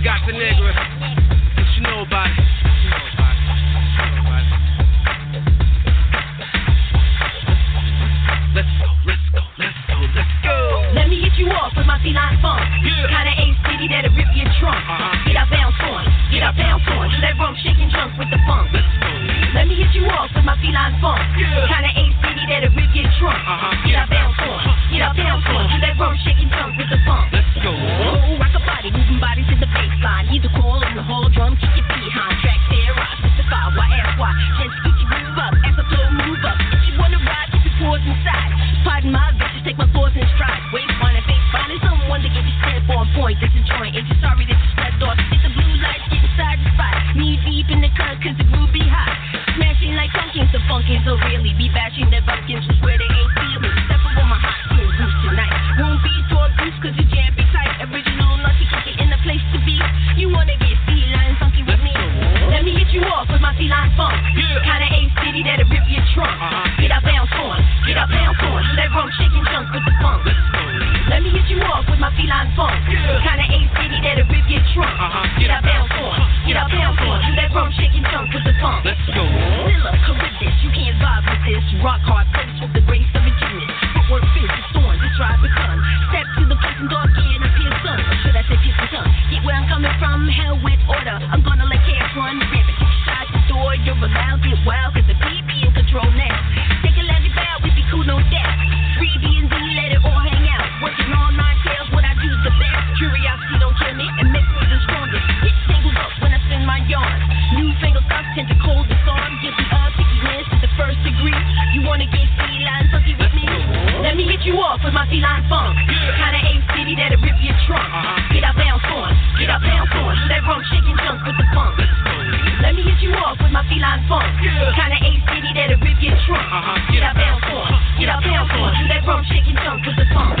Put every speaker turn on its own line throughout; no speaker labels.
The Gata Negra. What you know about it? Let's go, let's go, let's go, let's go.
Let me hit you off with my feline funk.
Yeah.
Kinda A city that'll rip your trunk.
Uh-huh.
Get out bounce on, get out bounce on. That rum shaking junk with the funk.
Let's go.
Let me hit you off with my feline funk.
Yeah.
Kinda A city that'll rip your trunk.
Uh-huh.
Get out bounce on, get out bounce on. That rum shaking junk with the funk.
Let's go.
The baseline. Either call in the hall drum, kick your behind. Track there, rock, mystify, why ask why? Just get your groove up, as I flow move up. If you wanna ride, keep your paws inside. Pardon my vicious, take my thoughts in stride. Wait, find a fake, finding someone to get your step on point. This is joint, ain't you sorry that you slept off? Get the blue lights, get inside the spot. Knee deep in the cut, cause the groove be hot. Smashing like pumpkins, the funkins, so really be bashing the bumpkins, feline funk.
Yeah.
Kinda A city that'll rip your trunk.
Uh-huh.
Get out bounce on, get out bounce on. Do that rum shaking junk with the funk.
Let's go.
Hit you off with my feline funk. Kinda A city that'll rip your trunk.
Uh-huh.
Get out bounce on, get out bounce on. That rum shaking junk with the funk. Let me hit you off with my feline funk.
Yeah.
Kinda A city that'll rip your trunk.
Uh-huh.
Get out bounce on, get out bounce on. That rum shaking junk with the funk.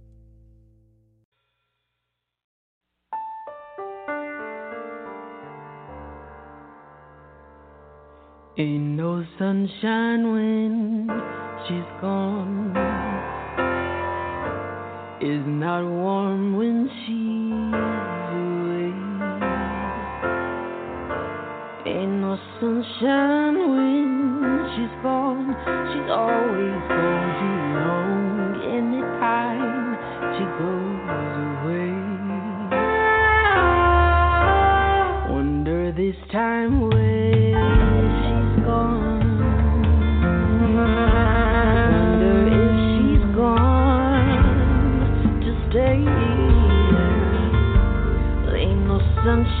Ain't no sunshine when she's gone. Is not warm when she's away. Ain't no sunshine when she's gone. She's always gone too long. Anytime she goes.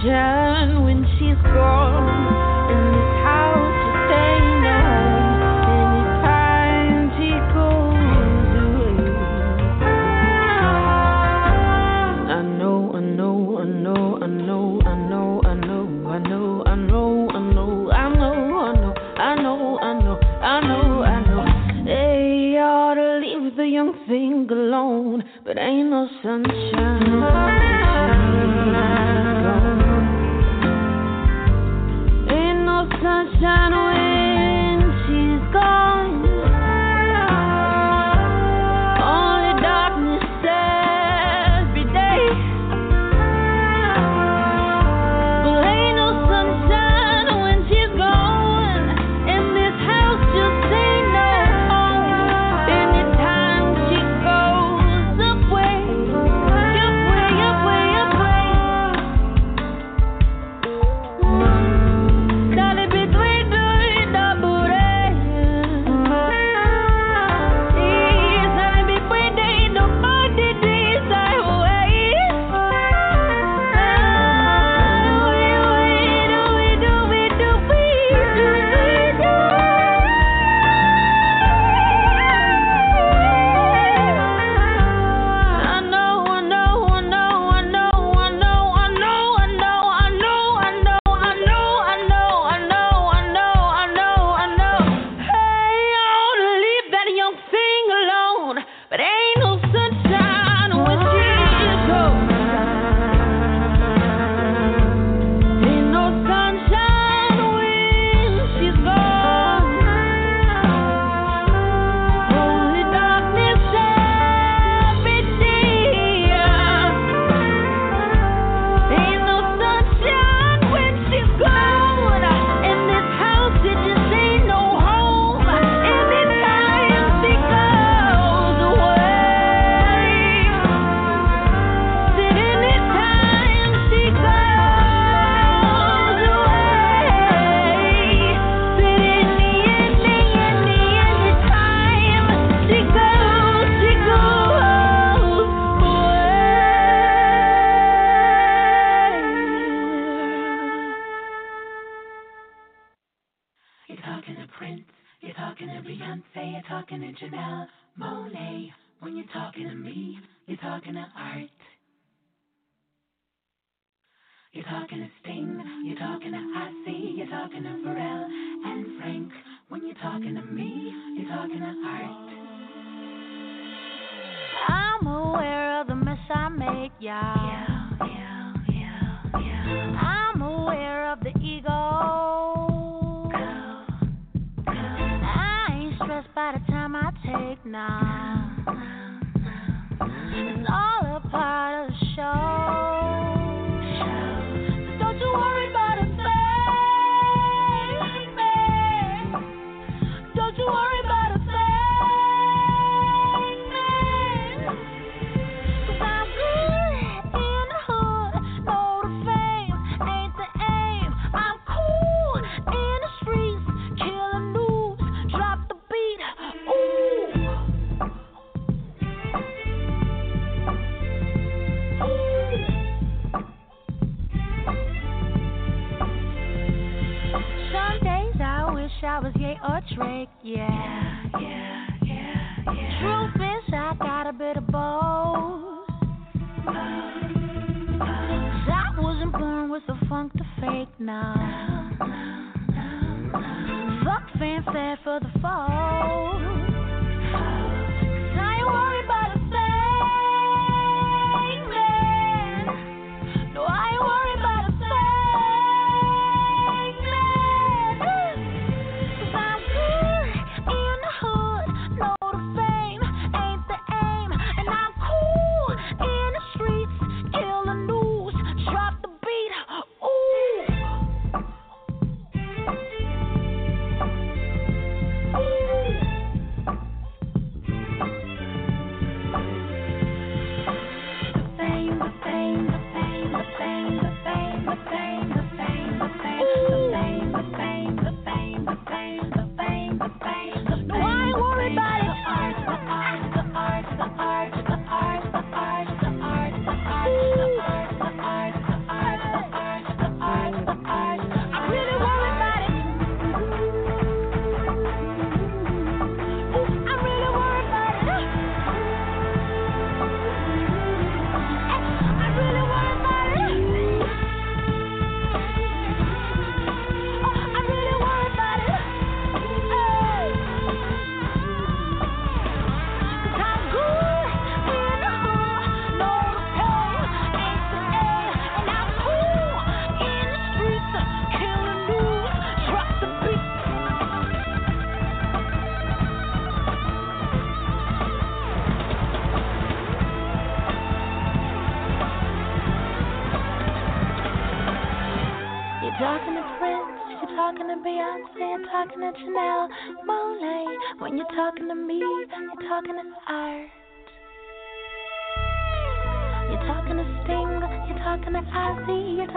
vision when she's gone, and this house is away, I know, I know, I know, I know, I know, I know, I know, I know, I know, I know, I know, I know, I know, I know. They ought to leave the young thing alone, but ain't no sunshine.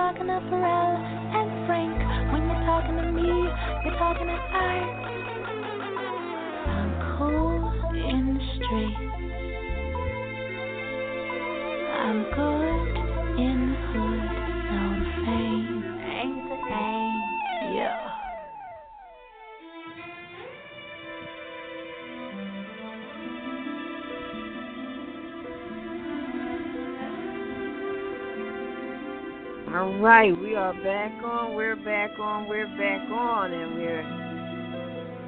Talking to Pharrell
right, we are back on. We're back on. We're back on, and we're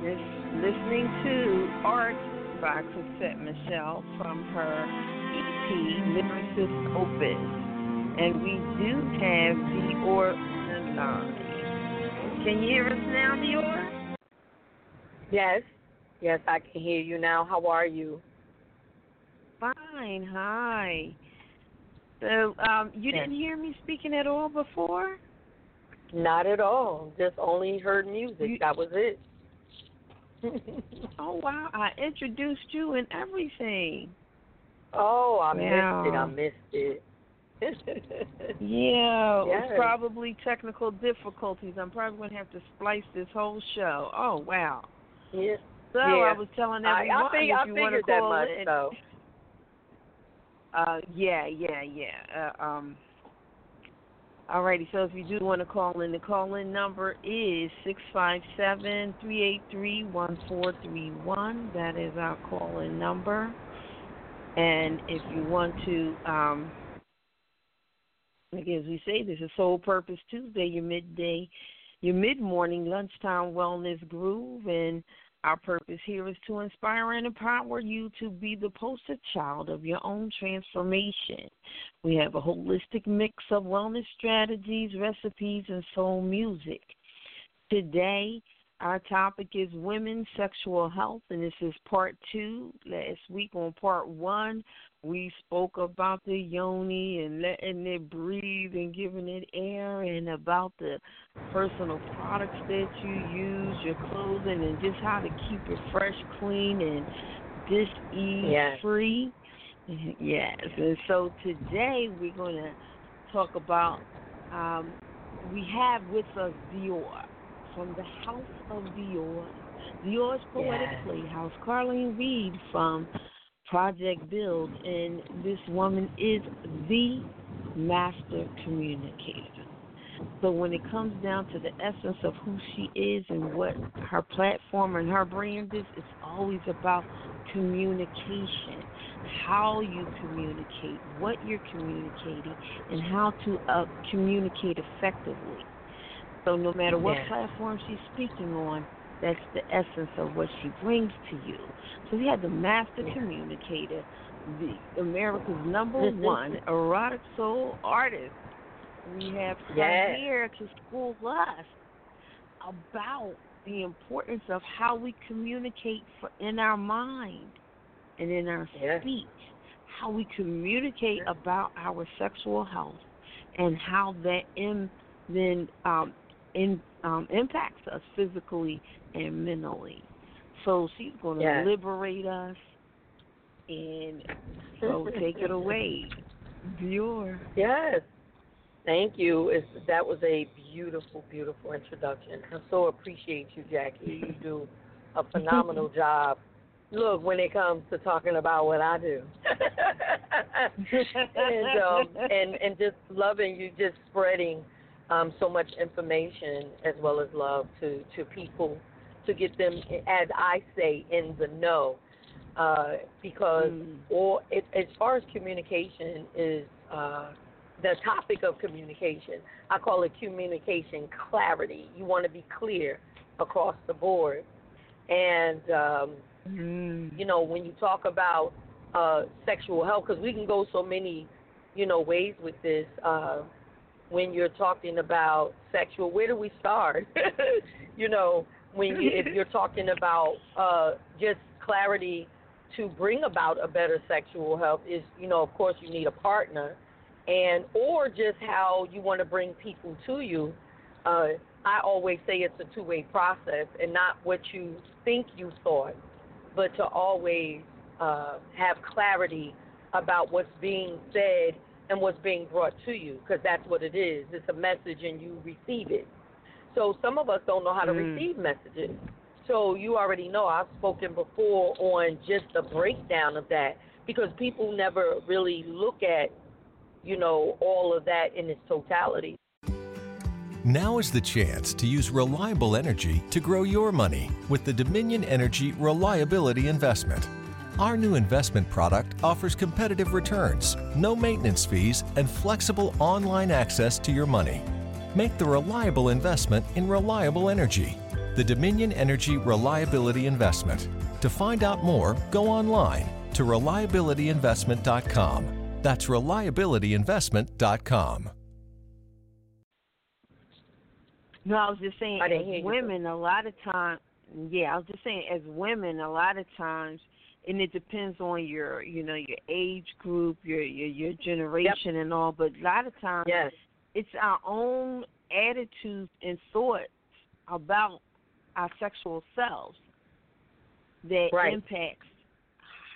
just listening to Art by Chrisette Michelle from her EP Lyricist Opus, and we do have D'OR on the line. Can you hear us now, D'OR?
Yes, yes, I can hear you now. How are you?
Fine. Hi. So, um, you
Yes.
didn't hear me speaking at all before?
Not at all. Just only heard music.
You-
that was it.
Oh wow! I introduced you and everything.
oh, I
Wow.
missed it. I missed it.
Yeah, it was probably technical difficulties. I'm probably going to have to splice this whole show. Oh, wow.
yeah.
So
Yeah.
I was telling everyone
I, fig-
if
I
you want to call
much,
in.
though.
Uh, yeah, yeah, yeah. Uh, um. Alrighty, so if you do want to call in, the call-in number is six five seven three eight three one four three one. That is our call-in number. And if you want to, um, like as we say, this is Soul Purpose Tuesday, your midday, your mid-morning lunchtime wellness groove, and our purpose here is to inspire and empower you to be the poster child of your own transformation. We have a holistic mix of wellness strategies, recipes, and soul music. Today, our topic is women's sexual health, and this is part two. Last week on part one, we spoke about the yoni and letting it breathe and giving it air, and about the personal products that you use, your clothing, and just how to keep it fresh, clean, and disease
Yes.
free. Yes, and so today we're going to talk about. Um, we have with us D'OR from the House of D'OR, D'OR's Poetic
Yes.
Playhouse, Carlene Reed from Project Build, and this woman is the master communicator. So when it comes down to the essence of who she is and what her platform and her brand is, it's always about communication. How you communicate, what you're communicating, and how to uh, communicate effectively. So no matter what
Yeah.
platform she's speaking on, that's the essence of what she brings to you. So we had the master communicator, the America's number one erotic soul artist. We have her
Yes.
here to school us about the importance of how we communicate for, in our mind and in our
Yes.
speech, how we communicate about our sexual health, and how that in, then um, in, um, impacts us physically and mentally. So she's going to
Yes.
liberate us, and so take it away, D'OR.
Yes. Thank you. It's, that was a beautiful, beautiful introduction. I so appreciate you, Jackie. You do a phenomenal job. Look, when it comes to talking about what I do, and um, and and just loving you, just spreading um, so much information as well as love to to people to get them, as I say, in the know, uh, because
Mm.
or it, as far as communication is uh, the topic of communication. I call it communication clarity. You want to be clear across the board, and um,
Mm.
you know when you talk about uh, sexual health, because we can go so many, you know, ways with this. Uh, when you're talking about sexual, where do we start? you know, when you, if you're talking about uh, just clarity to bring about a better sexual health is, you know, of course you need a partner, and or just how you want to bring people to you. Uh, I always say it's a two way process and not what you think you thought, but to always uh, have clarity about what's being said and what's being brought to you because that's what it is. It's a message and you receive it. So some of us don't know how to
Mm.
receive messages. So you already know I've spoken before on just the breakdown of that because people never really look at, you know, all of that in its totality.
Now is the chance to use reliable energy to grow your money with the Dominion Energy Reliability Investment. Our new investment product offers competitive returns, no maintenance fees, and flexible online access to your money. Make the reliable investment in reliable energy. The Dominion Energy Reliability Investment. To find out more, go online to reliabilityinvestment.com. That's reliabilityinvestment.com.
No, I was just saying,
I didn't hear
as women, a lot of times, yeah, I was just saying, as women, a lot of times, and it depends on your, you know, your age group, your your your generation, and all. But a lot of times,
Yes.
it's our own attitudes and thoughts about our sexual selves that
Right.
impacts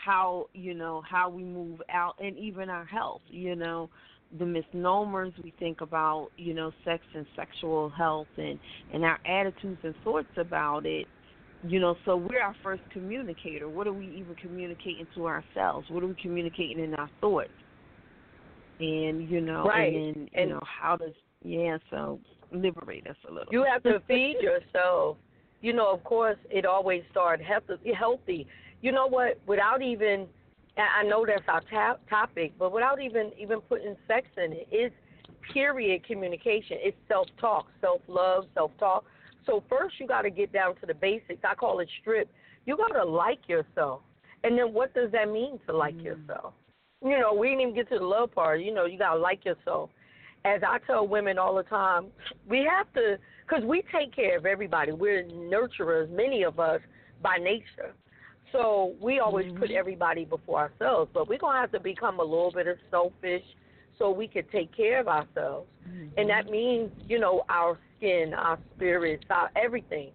how you know how we move out and even our health you know the misnomers we think about you know sex and sexual health and and our attitudes and thoughts about it you know so we're our first communicator what are we even communicating to ourselves what are we communicating in our thoughts and you know
Right.
and then you
And-
know how does yeah so liberate us a little
You have to feed yourself. You know, of course, it always starts healthy. healthy. You know what? Without even, I know that's our ta- topic, but without even even putting sex in it, it's period communication. It's self talk, self love, self talk. So first, you got to get down to the basics. I call it strip. You got to like yourself, and then what does that mean to like mm. yourself? You know, we didn't even get to the love part. You know, you got to like yourself as I tell women all the time, we have to, because we take care of everybody. We're nurturers, many of us, by nature. So we always mm-hmm. put everybody before ourselves. But we're going to have to become a little bit of selfish so we can take care of ourselves. And mm-hmm. that means, you know, our skin, our spirits, our everything.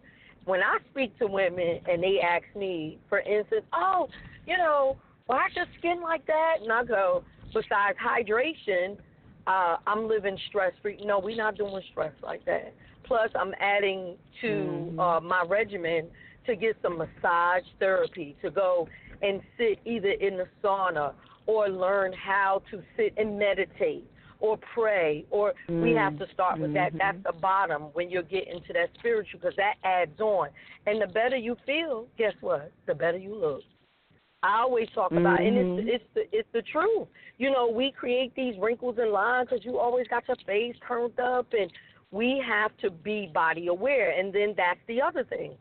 When I speak to women and they ask me, for instance, oh, you know, why's your skin like that? And I go, besides hydration, uh, I'm living stress free. No, we're not doing stress like that. Plus, I'm adding to uh, my regimen to get some massage therapy, to go and sit either in the sauna or learn how to sit and meditate or pray. Or we have to start with that. That's the bottom when you're getting to that spiritual because that adds on. And the better you feel, guess what? The better you look. I always talk about, and it's it's the it's the truth. You know, we create these wrinkles and lines because you always got your face turned up, and we have to be body aware. And then that's the other thing: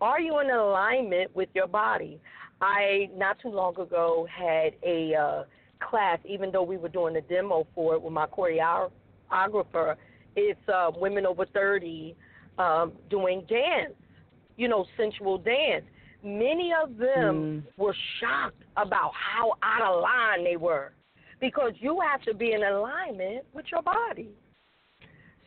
are you in alignment with your body? I not too long ago had a uh, class, even though we were doing a demo for it with my choreographer. It's uh, women over thirty um, doing dance, you know, sensual dance many of them were shocked about how out of line they were because you have to be in alignment with your body.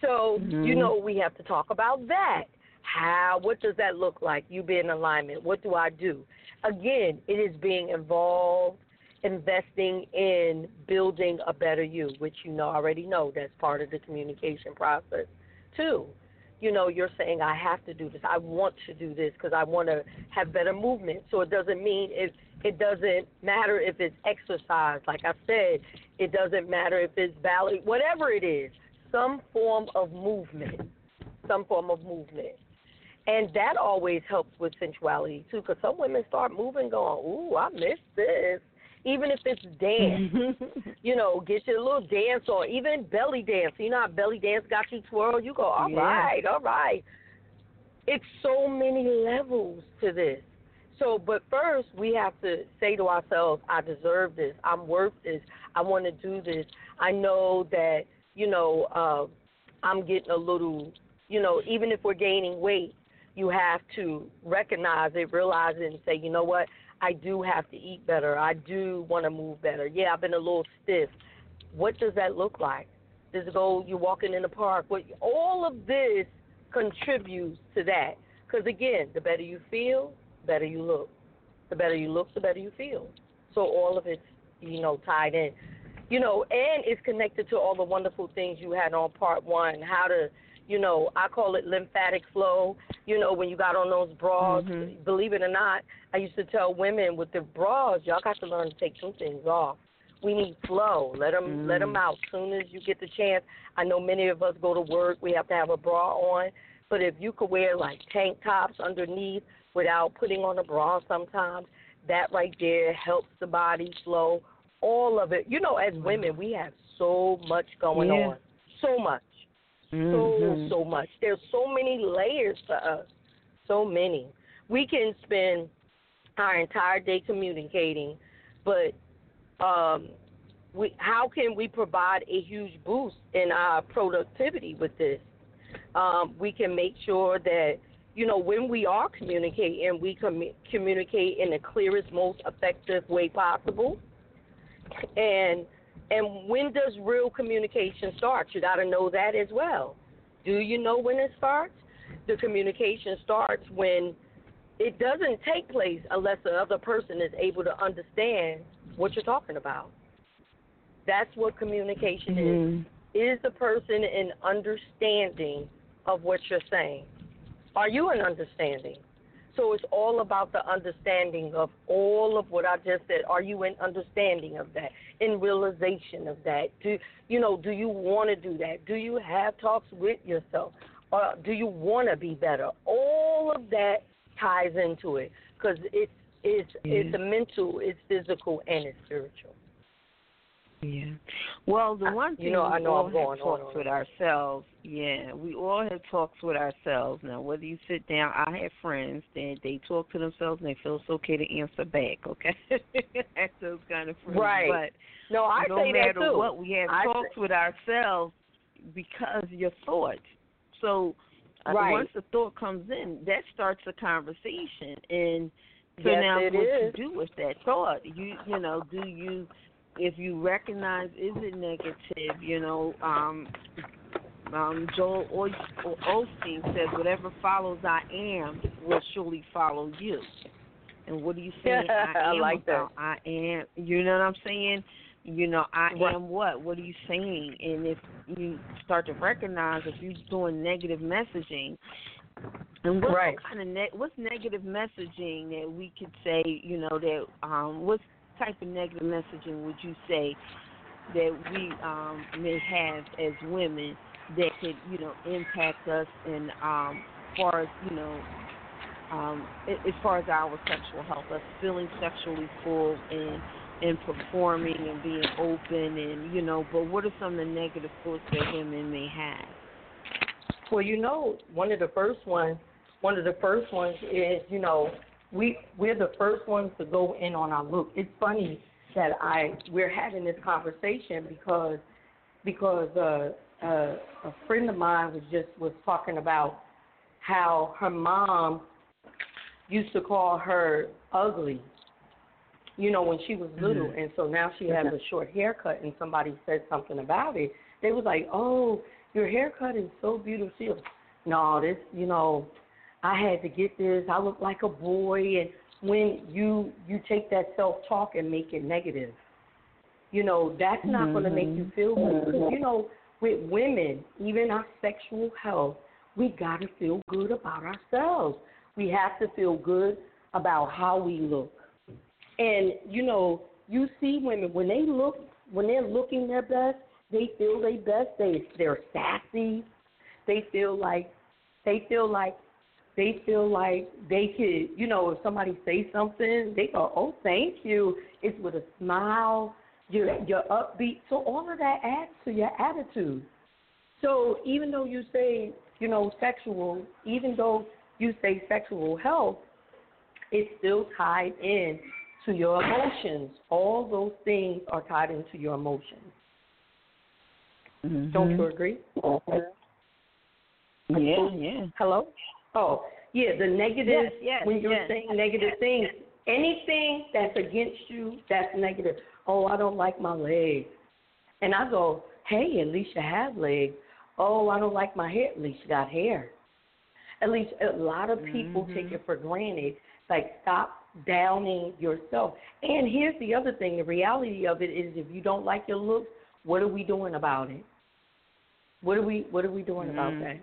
So, you know, we have to talk about that. How, what does that look like? You be in alignment. What do I do? Again, it is being involved, investing in building a better you, which you already know that's part of the communication process too you know, you're saying I have to do this. I want to do this because I want to have better movement. So it doesn't mean it. It doesn't matter if it's exercise. Like I said, it doesn't matter if it's ballet. Whatever it is, some form of movement. Some form of movement. And that always helps with sensuality too, because some women start moving, going, "Ooh, I miss this." Even if it's dance, you know, get you a little dance or even belly dance. You know how belly dance got you twirl? You go, all
Yeah.
right, all right. It's so many levels to this. So, but first, we have to say to ourselves, I deserve this. I'm worth this. I want to do this. I know that, you know, uh, I'm getting a little, you know, even if we're gaining weight, you have to recognize it, realize it, and say, you know what? I do have to eat better. I do want to move better. Yeah, I've been a little stiff. What does that look like? Does it go, you're walking in the park? What, all of this contributes to that. Because again, the better you feel, the better you look. The better you look, the better you feel. So all of it's you know tied in. You know, and it's connected to all the wonderful things you had on part one. How to, you know, I call it lymphatic flow. You know, when you got on those bras,
Mhm.
believe it or not, I used to tell women with the bras, y'all got to learn to take some things off. We need flow. Let them let
them
out soon as you get the chance. I know many of us go to work. We have to have a bra on, but if you could wear like tank tops underneath without putting on a bra, sometimes that right there helps the body flow. All of it. You know, as women, we have so much going
Yeah.
on. So much. So
Mhm.
so much. There's so many layers to us. So many. We can spend our entire day communicating, but um, we how can we provide a huge boost in our productivity with this? Um, we can make sure that you know when we are communicating, we commu- communicate in the clearest, most effective way possible. And and when does real communication start? You got to know that as well. Do you know when it starts? The communication starts when it doesn't take place unless the other person is able to understand what you're talking about. That's what communication
Mhm.
is. Is the person in understanding of what you're saying? Are you in understanding? So it's all about the understanding of all of what I just said. Are you in understanding of that? In realization of that? Do you know? Do you want to do that? Do you have talks with yourself? Or do you want to be better? All of that ties into it because it's it's it's mm-hmm. a mental, it's physical, and it's spiritual.
Yeah. Well, the one
you
thing
know, I know
all
I'm going
have
on
talks with ourselves. Yeah, we all have talks with ourselves. Now, whether you sit down, I have friends that they talk to themselves and they feel it's okay to answer back. Okay, that's those kind of friends.
Right.
But
No, I
no
say that
matter
too.
what, we have
I
talks
say-
with ourselves because your thoughts. So uh,
Right.
once the thought comes in, that starts a conversation, and so
Yes,
now what
is.
you do with that thought, you you know, do you if you recognize is it negative, you know, um um Joel Osteen says whatever follows I am will surely follow you. And what are you saying? I
I
am
like that.
I am. You know what I'm saying? You know, I
Right.
am what? What are you saying? And if you start to recognize if you're doing negative messaging, and what
Right.
kind of ne- what's negative messaging that we could say? You know that um, what type of negative messaging would you say that we um, may have as women that could you know impact us and um, far as you know um, as far as our sexual health, us feeling sexually full and and performing and being open and you know. But what are some of the negative thoughts that women may have?
Well, you know, one of the first ones, one of the first ones is, you know, we we're the first ones to go in on our look. It's funny that I we're having this conversation because because uh, uh, a friend of mine was just was talking about how her mom used to call her ugly. You know, when she was little, and so now she has a short haircut, and somebody said something about it. They was like, "Oh, your haircut is so beautiful." She was, no, this, you know, I had to get this. I look like a boy, and when you you take that self talk and make it negative, you know, that's not going to make you feel good. Mm-hmm. Because you know, with women, even our sexual health, we got to feel good about ourselves. We have to feel good about how we look. And you know, you see women when they look when they're looking their best, they feel their best. They they're sassy. They feel like they feel like they feel like they could, you know, if somebody say something, they go, "Oh, thank you." It's with a smile. You're you're upbeat. So all of that adds to your attitude. So even though you say, you know, sexual, even though you say sexual health, it's still tied in to your emotions. All those things are tied into your emotions. Don't mm-hmm. you agree?
Yeah, yeah.
Hello? Oh, yeah, the negative,
Yes, yes,
when you're
yes.
saying negative things, anything that's against you, that's negative. Oh, I don't like my legs. And I go, hey, at least you have legs. Oh, I don't like my hair. At least you got hair. At least a lot of people
Mhm.
take it for granted. Like stop downing yourself. And here's the other thing: the reality of it is, if you don't like your looks, what are we doing about it? What are we What are we doing about
Mhm.
that?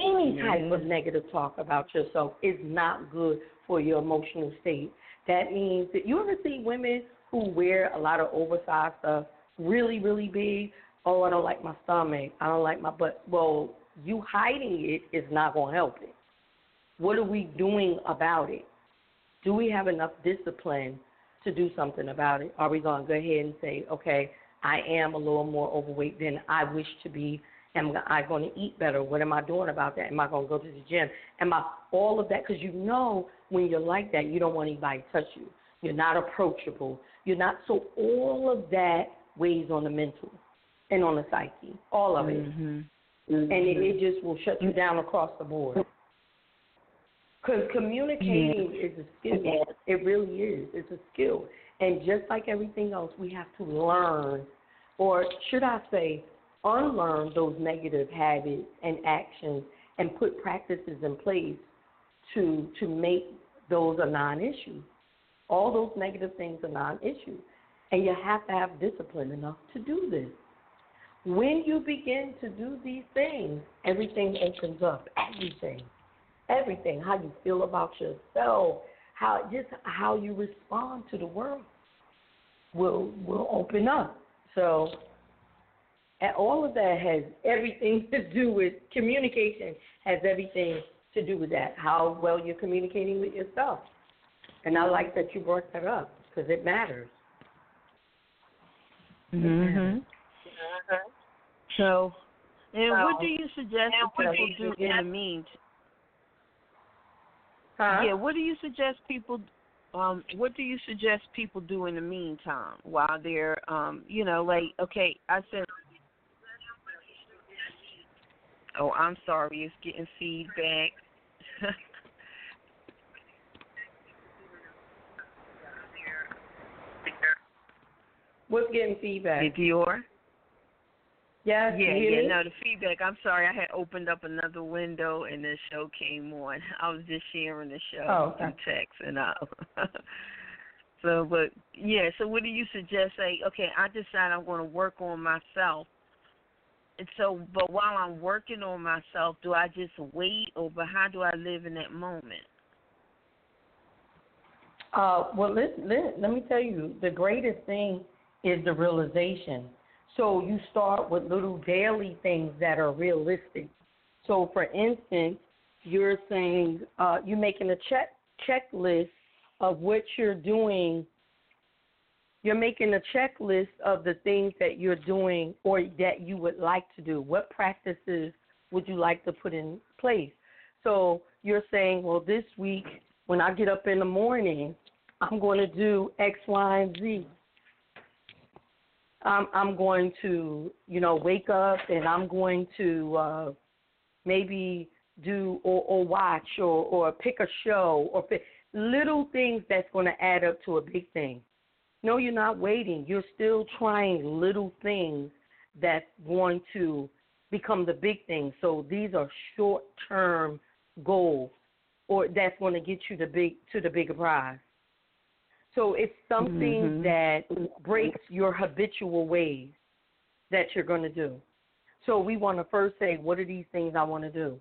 Any type of negative talk about yourself is not good for your emotional state. That means that you ever see women who wear a lot of oversized stuff, really, really big. Oh, I don't like my stomach. I don't like my butt. Well, you hiding it is not going to help it. What are we doing about it? Do we have enough discipline to do something about it? Are we going to go ahead and say, okay, I am a little more overweight than I wish to be? Am I going to eat better? What am I doing about that? Am I going to go to the gym? Am I all of that? Because you know when you're like that, you don't want anybody to touch you. You're not approachable. You're not. So all of that weighs on the mental and on the psyche. All of it
Mhm.
and it, it just will shut you down across the board. Because communicating is a skill. It really is. It's a skill. And just like everything else, we have to learn, or should I say, unlearn those negative habits and actions and put practices in place to to make those a non-issue. All those negative things are non-issue. And you have to have discipline enough to do this. When you begin to do these things, everything opens up. Everything. Everything. How you feel about yourself, how just how you respond to the world will will open up. So and all of that has everything to do with communication has everything to do with that. How well you're communicating with yourself. And I like that you brought that up because it matters.
Mhm. So, and what do you suggest that people do in the meantime?
Huh?
Yeah, what do you suggest people um what do you suggest people do in the meantime while they're um you know like okay, I said Oh, I'm sorry, it's getting feedback.
What's getting feedback?
Did D'OR?
Yes,
Yeah, yeah,
me?
no, the feedback. I'm sorry, I had opened up another window and the show came on. I was just sharing the show
Oh, okay.
through text and uh so but yeah, so what do you suggest say, okay, I decide I'm gonna work on myself. And so but while I'm working on myself, do I just wait or but how do I live in that moment?
Uh, well, let, let, let me tell you, the greatest thing is the realization. So you start with little daily things that are realistic. So, for instance, you're saying uh, you're making a check checklist of what you're doing. You're making a checklist of the things that you're doing or that you would like to do. What practices would you like to put in place? So you're saying, well, this week when I get up in the morning, I'm going to do X, Y, and Z. I'm I'm going to you know wake up and I'm going to uh, maybe do or, or watch or or pick a show or pick little things that's going to add up to a big thing. No, you're not waiting. You're still trying little things that's going to become the big thing. So these are short term goals or that's going to get you the big to the bigger prize. So it's something
Mhm.
that breaks your habitual ways that you're going to do. So we want to first say, what are these things I want to do?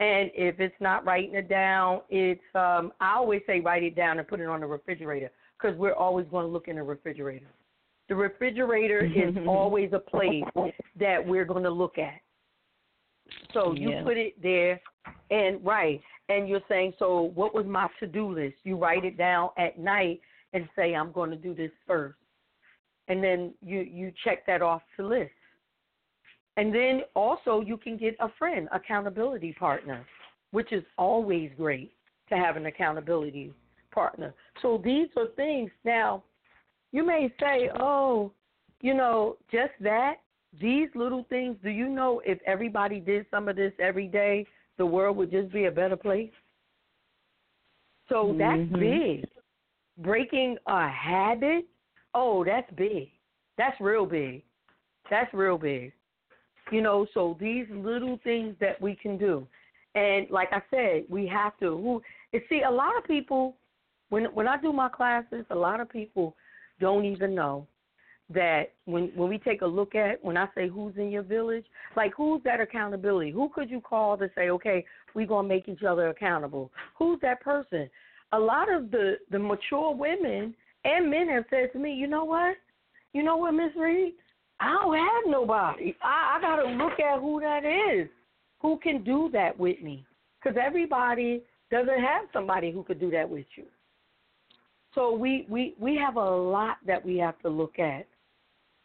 And if it's not writing it down, it's um, I always say write it down and put it on the refrigerator because we're always going to look in the refrigerator. The refrigerator is always a place that we're going to look at. So you
Yeah.
put it there, and right, and you're saying, so what was my to-do list? You write it down at night and say, I'm going to do this first, and then you you check that off the list. And then also you can get a friend, accountability partner, which is always great to have an accountability partner. So these are things. Now, you may say, oh, you know, just that. These little things. Do you know if everybody did some of this every day, the world would just be a better place? So that's
Mhm.
big. Breaking a habit, oh, that's big. That's real big. That's real big. You know, so these little things that we can do. And like I said, we have to. Who? You see, a lot of people when when I do my classes, a lot of people don't even know that when when we take a look at when I say who's in your village, like who's that accountability? Who could you call to say, okay, we're gonna make each other accountable? Who's that person? A lot of the the mature women and men have said to me, you know what, you know what, Miss Reed, I don't have nobody. I, I gotta look at who that is, who can do that with me, because everybody doesn't have somebody who could do that with you. So we, we, we have a lot that we have to look at.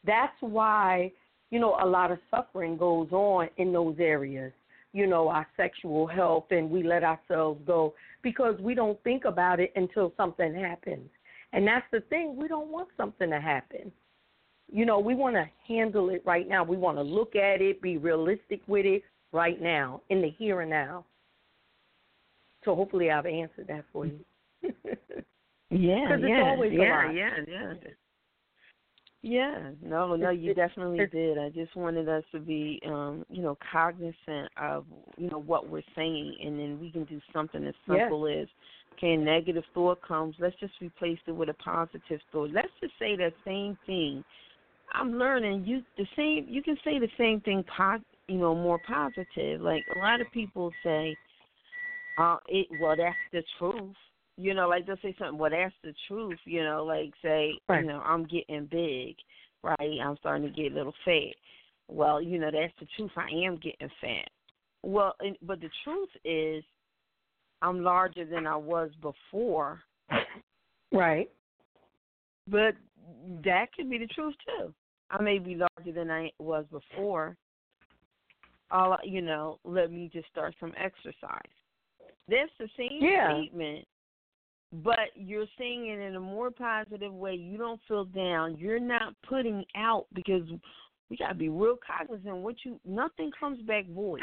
That's why, you know, a lot of suffering goes on in those areas, you know, our sexual health, and we let ourselves go because we don't think about it until something happens. And that's the thing, we don't want something to happen. You know, we want to handle it right now. We want to look at it, be realistic with it right now, in the here and now. So hopefully I've answered that for you.
Yeah,
'Cause it's
yeah,
always a
yeah,
lot.
yeah, yeah. Yeah, no, no, you definitely did. I just wanted us to be, um, you know, cognizant of, you know, what we're saying, and then we can do something as
Yeah.
simple as, okay, a negative thought comes, let's just replace it with a positive thought. Let's just say that same thing. I'm learning you the same. You can say the same thing, you know, more positive. Like a lot of people say, uh, it. Well, that's the truth you know, like they'll say something, well, that's the truth, you know, like say,
Right.
you know, I'm getting big, right? I'm starting to get a little fat. Well, you know, that's the truth. I am getting fat. Well, and, but the truth is, I'm larger than I was before,
Right.
but that could be the truth too. I may be larger than I was before. All you know, let me just start some exercise. That's the same
Yeah.
statement, but you're saying it in a more positive way. You don't feel down. You're not putting out because we gotta be real cognizant. What you nothing comes back void.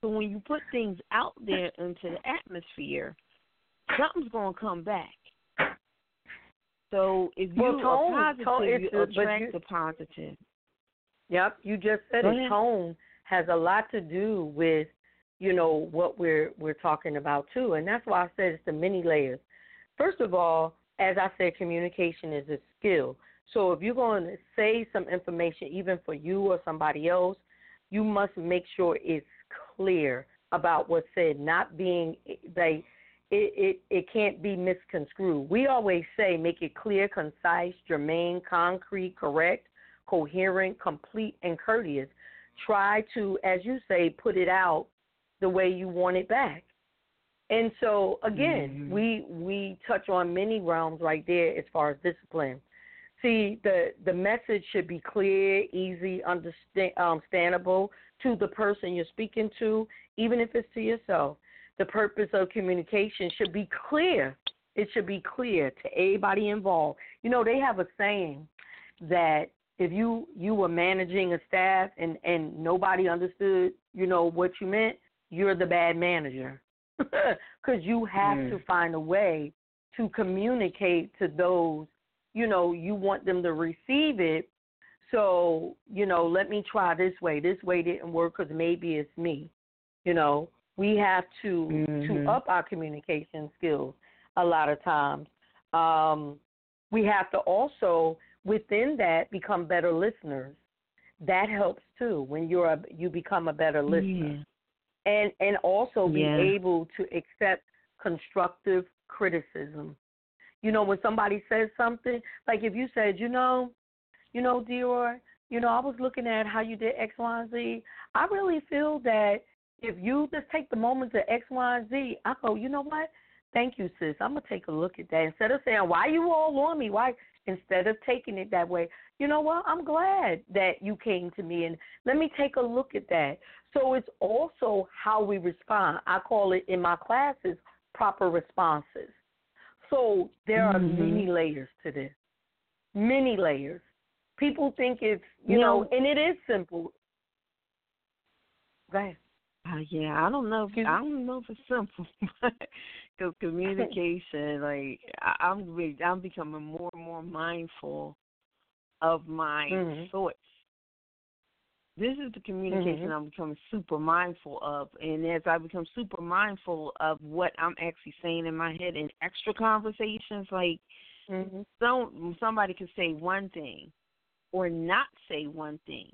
So when you put things out there into the atmosphere, something's gonna come back. So if you
Well, tone-
are positive,
tone-
you attract
you-
the positive.
Yep, you just said it. Tone has a lot to do with, you know, what we're we're talking about too, and that's why I said it's the many layers. First of all, as I said, communication is a skill. So if you're going to say some information, even for you or somebody else, you must make sure it's clear about what's said, not being like it, it it can't be misconstrued. We always say make it clear, concise, germane, concrete, correct, coherent, complete, and courteous. Try to, as you say, put it out the way you want it back. And so again,
Mhm.
we we touch on many realms right there as far as discipline. See, the the message should be clear, easy, understand, um, understandable to the person you're speaking to, even if it's to yourself. The purpose of communication should be clear. It should be clear to everybody involved. You know, they have a saying that if you you were managing a staff and and nobody understood, you know what you meant, you're the bad manager. Because you have
Mm.
to find a way to communicate to those, you know, you want them to receive it. So, you know, let me try this way. This way didn't work because maybe it's me. You know, we have to
Mhm.
to up our communication skills a lot of times. Um, we have to also within that become better listeners. That helps too when you're a, you become a better listener. And and also be
Yeah.
able to accept constructive criticism. You know, when somebody says something, like if you said, you know, you know, D'OR, you know, I was looking at how you did X, Y, and Z. I really feel that if you just take the moment to X, Y, and Z, I go, you know what? Thank you, sis. I'm gonna take a look at that instead of saying, "Why you all on me?" Why instead of taking it that way, you know what? I'm glad that you came to me and let me take a look at that. So it's also how we respond. I call it in my classes proper responses. So there are
Mhm.
many layers to this. Many layers. People think it's you know, and it is simple. Go ahead.
Uh, yeah, I don't know. If, I don't know if it's simple, because communication, like I, I'm, re- I'm becoming more and more mindful of my
Mhm.
thoughts. This is the communication
Mhm.
I'm becoming super mindful of, and as I become super mindful of what I'm actually saying in my head in extra conversations, like
Mhm.
some somebody could say one thing or not say one thing,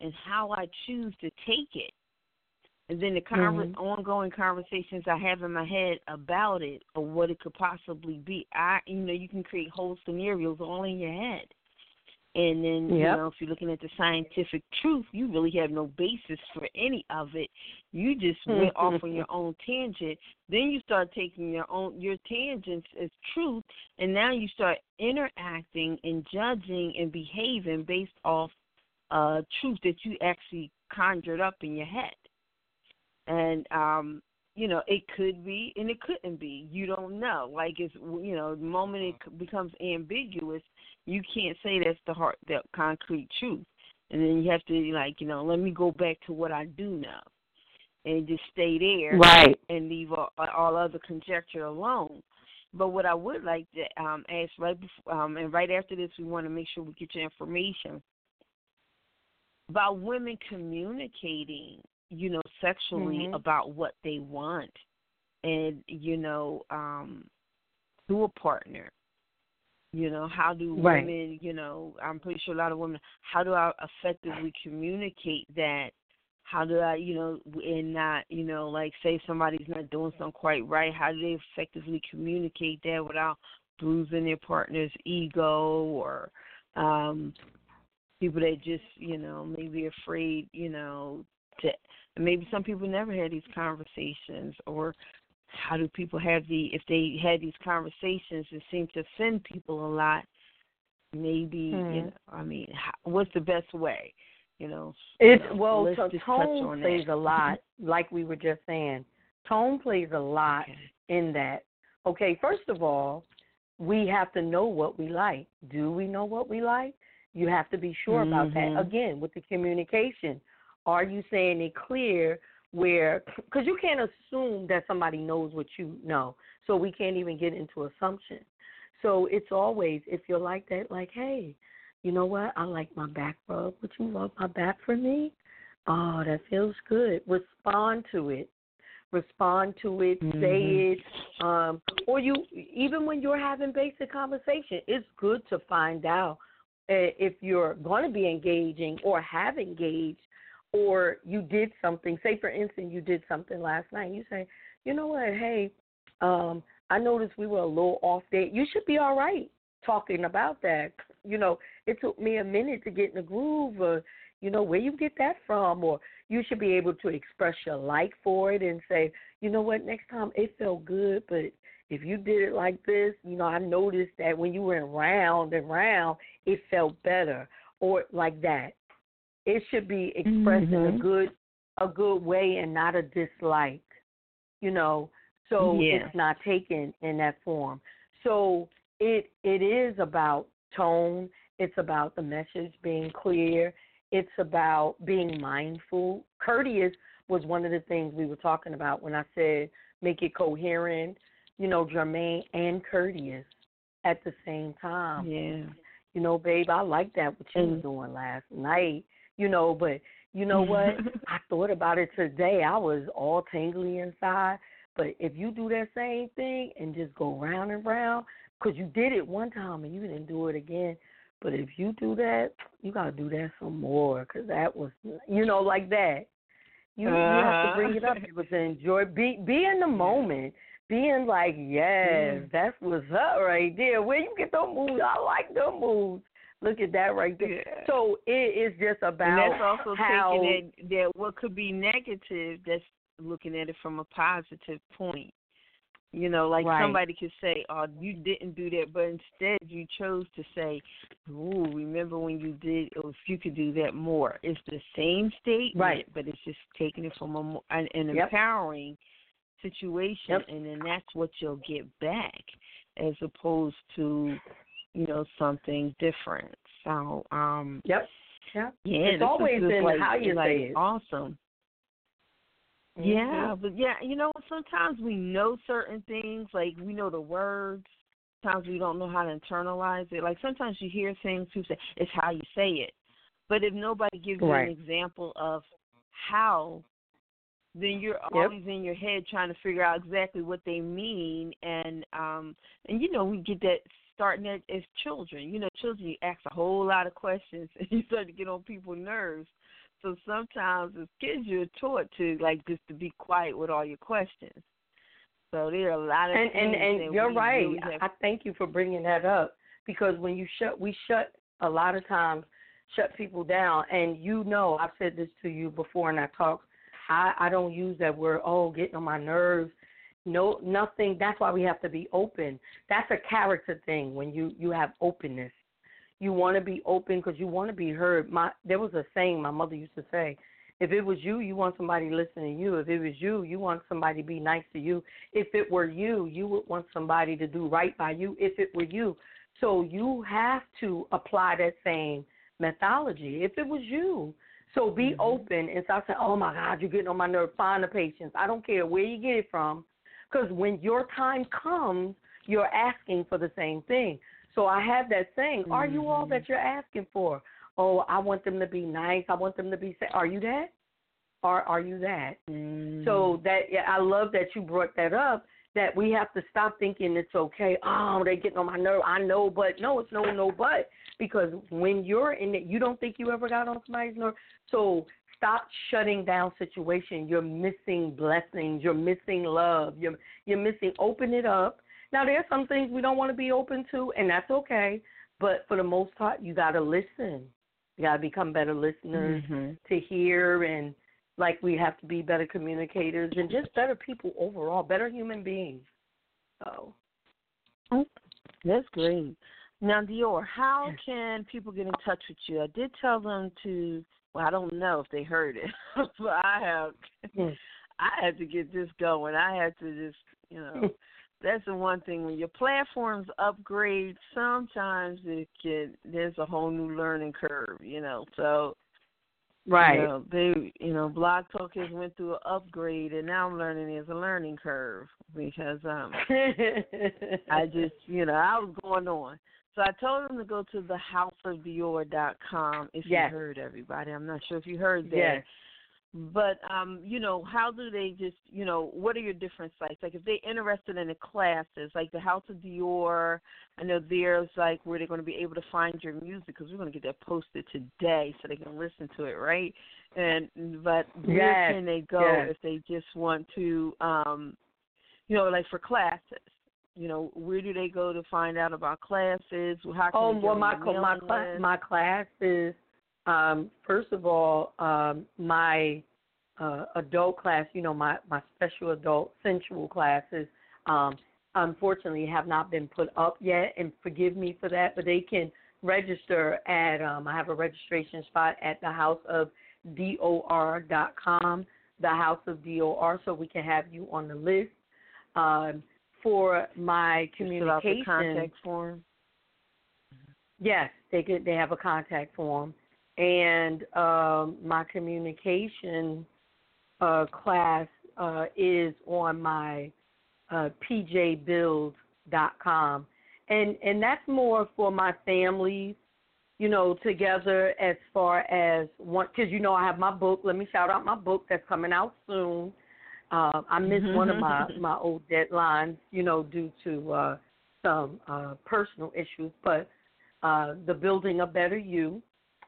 and how I choose to take it, and then the conver-
Mhm.
ongoing conversations I have in my head about it or what it could possibly be. I, you know, you can create whole scenarios all in your head. And then, you know, if you're looking at the scientific truth, you really have no basis for any of it. You just went off on your own tangent. Then you start taking your own your tangents as truth, and now you start interacting and judging and behaving based off uh truth that you actually conjured up in your head. And um you know, it could be and it couldn't be. You don't know. Like it's you know, the moment it becomes ambiguous, you can't say that's the heart, that concrete truth. And then you have to like, you know, let me go back to what I do know, and just stay there,
Right.
and leave all, all other conjecture alone. But what I would like to um, ask right before, um, and right after this, we want to make sure we get your information about women communicating, you know, sexually
Mhm.
about what they want, and you know, um, to a partner. You know, how do
Right.
women, you know, I'm pretty sure a lot of women, how do I effectively communicate that? How do I, you know, and not, you know, like say somebody's not doing something quite right, how do they effectively communicate that without bruising their partner's ego or um people that just, you know, maybe afraid, you know, to maybe some people never had these conversations or how do people have the if they had these conversations it seems to offend people a lot maybe you
Mhm.
know i mean what's the best way you know
It
you know,
well, so tone
on
plays
that.
a lot, like we were just saying. Tone plays a lot
Okay.
in that. Okay, first of all, we have to know what we like. Do we know what we like? You have to be sure about that.
Mhm.
Again, with the communication, are you saying it clear? Where, because you can't assume that somebody knows what you know, so we can't even get into assumption. So it's always if you're like that, like, hey, you know what? I like my back rub. Would you rub my back for me? Oh, that feels good. Respond to it. Respond to it. Say
Mhm.
it. Um, or you, even when you're having basic conversation, it's good to find out uh, if you're going to be engaging or have engaged, or you did something. Say, for instance, you did something last night. You say, you know what? Hey, um, I noticed we were a little off date. You should be all right talking about that. You know, it took me a minute to get in the groove, or you know, where you get that from, or you should be able to express your like for it and say, you know what, next time it felt good, but if you did it like this, you know, I noticed that when you went round and round, it felt better, or like that. It should be expressed in a
Mhm.
good, a good way and not a dislike. You know, so
Yeah.
it's not taken in that form. So it it is about tone. It's about the message being clear. It's about being mindful. Courteous was one of the things we were talking about when I said make it coherent, you know, germane and courteous at the same time.
yeah
You know, babe, I like that what you was
And-
doing last night. You know, but you know what? I thought about it today. I was all tingly inside. But if you do that same thing and just go round and round, because you did it one time and you didn't do it again. But if you do that, you got to do that some more because that was, you know, like that. You, you have to bring it up.
Uh-huh.
People to enjoy, be be in the moment, being like, yes,
Yeah.
that's what's up right there. Where you get those moves? I like them moves. Look at that right there.
Yeah.
So it is just about
and that's also
how
taking it that what could be negative that's looking at it from a positive point you know like
Right.
somebody could say oh you didn't do that but instead you chose to say ooh remember when you did or if you could do that more it's the same statement
Right.
but it's just taking it from a an, an
Yep.
empowering situation
Yep.
and then that's what you'll get back as opposed to you know something different so um
Yep. Yep.
yeah,
It's always in
like,
how you
like
say it.
Awesome.
Mm-hmm.
Yeah, but yeah, you know, sometimes we know certain things, like we know the words. Sometimes we don't know how to internalize it. Like sometimes you hear things, people say it's how you say it. But if nobody gives you an example of how, then you're always in your head trying to figure out exactly what they mean, and um, and you know we get that starting at, as children. You know, children you ask a whole lot of questions, and you start to get on people's nerves. So sometimes as kids you're taught to like just to be quiet with all your questions. So there are a lot of
and and and you're right.
really have
I I thank you for bringing that up because when you shut, we shut a lot of times shut people down. And you know, I've said this to you before, and I talk. I I don't use that word. Oh, getting on my nerves. No, nothing. That's why we have to be open. That's a character thing. When you you have openness, you want to be open because you want to be heard. My there was a saying my mother used to say. If it was you, you want somebody listening to you. If it was you, you want somebody to be nice to you. If it were you, you would want somebody to do right by you. If it were you, so you have to apply that same methodology. If it was you, so be mm-hmm. open and stop saying, "Oh my God, you're getting on my nerve." Find the patience. I don't care where you get it from, because when your time comes, you're asking for the same thing. So I have that saying: Are you all that you're asking for? Oh, I want them to be nice. I want them to be. Are you that? Are are you that?
Mm-hmm.
So that yeah, I love that you brought that up. That we have to stop thinking it's okay. Oh, they're getting on my nerve. I know, but no, it's no, no, but because when you're in it, you don't think you ever got on somebody's nerve. So stop shutting down situation. You're missing blessings. You're missing love. You're you're missing. Open it up. Now there are some things we don't want to be open to, and that's okay. But for the most part, you got to listen. You got to become better listeners
Mm-hmm.
to hear and like we have to be better communicators and just better people overall, better human beings. So
That's great. Now, D'OR, how can people get in touch with you? I did tell them to. Well, I don't know if they heard it, but I have.
Mm.
I had to get this going. I had to just, you know, that's the one thing when your platforms upgrade. Sometimes it can. There's a whole new learning curve, you know. So
right.
you know, they, you know, Blog Talk has went through an upgrade, and now I'm learning there's a learning curve because um I just, you know, I was going on. So I told them to go to thehouseofdior.com if
Yes.
you heard everybody. I'm not sure if you heard that.
Yes.
But um, you know, how do they just, you know, what are your different sites? Like if they're interested in the classes, like the House of Dior, I know there's like where they're going to be able to find your music because we're going to get that posted today so they can listen to it, right? And but where can they go
yes.
if they just want to, um, you know, like for classes? You know, where do they go to find out about classes? How can
Oh
they get
well, my my class my class is um, first of all um, my uh, adult class. You know, my my special adult sensual classes. Um, unfortunately, have not been put up yet, and forgive me for that. But they can register at. Um, I have a registration spot at the House of D'OR dot com. The House of D'OR, so we can have you on the list. Um, for my communication,
contact form.
Yes, they could. They have a contact form, and um, my communication uh, class uh, is on my uh, pjbuild.com, and and that's more for my families, you know, together as far as one. Because you know, I have my book. Let me shout out my book that's coming out soon. Uh, I missed one of my my old deadlines, you know, due to uh, some uh, personal issues, but uh, the building a better you.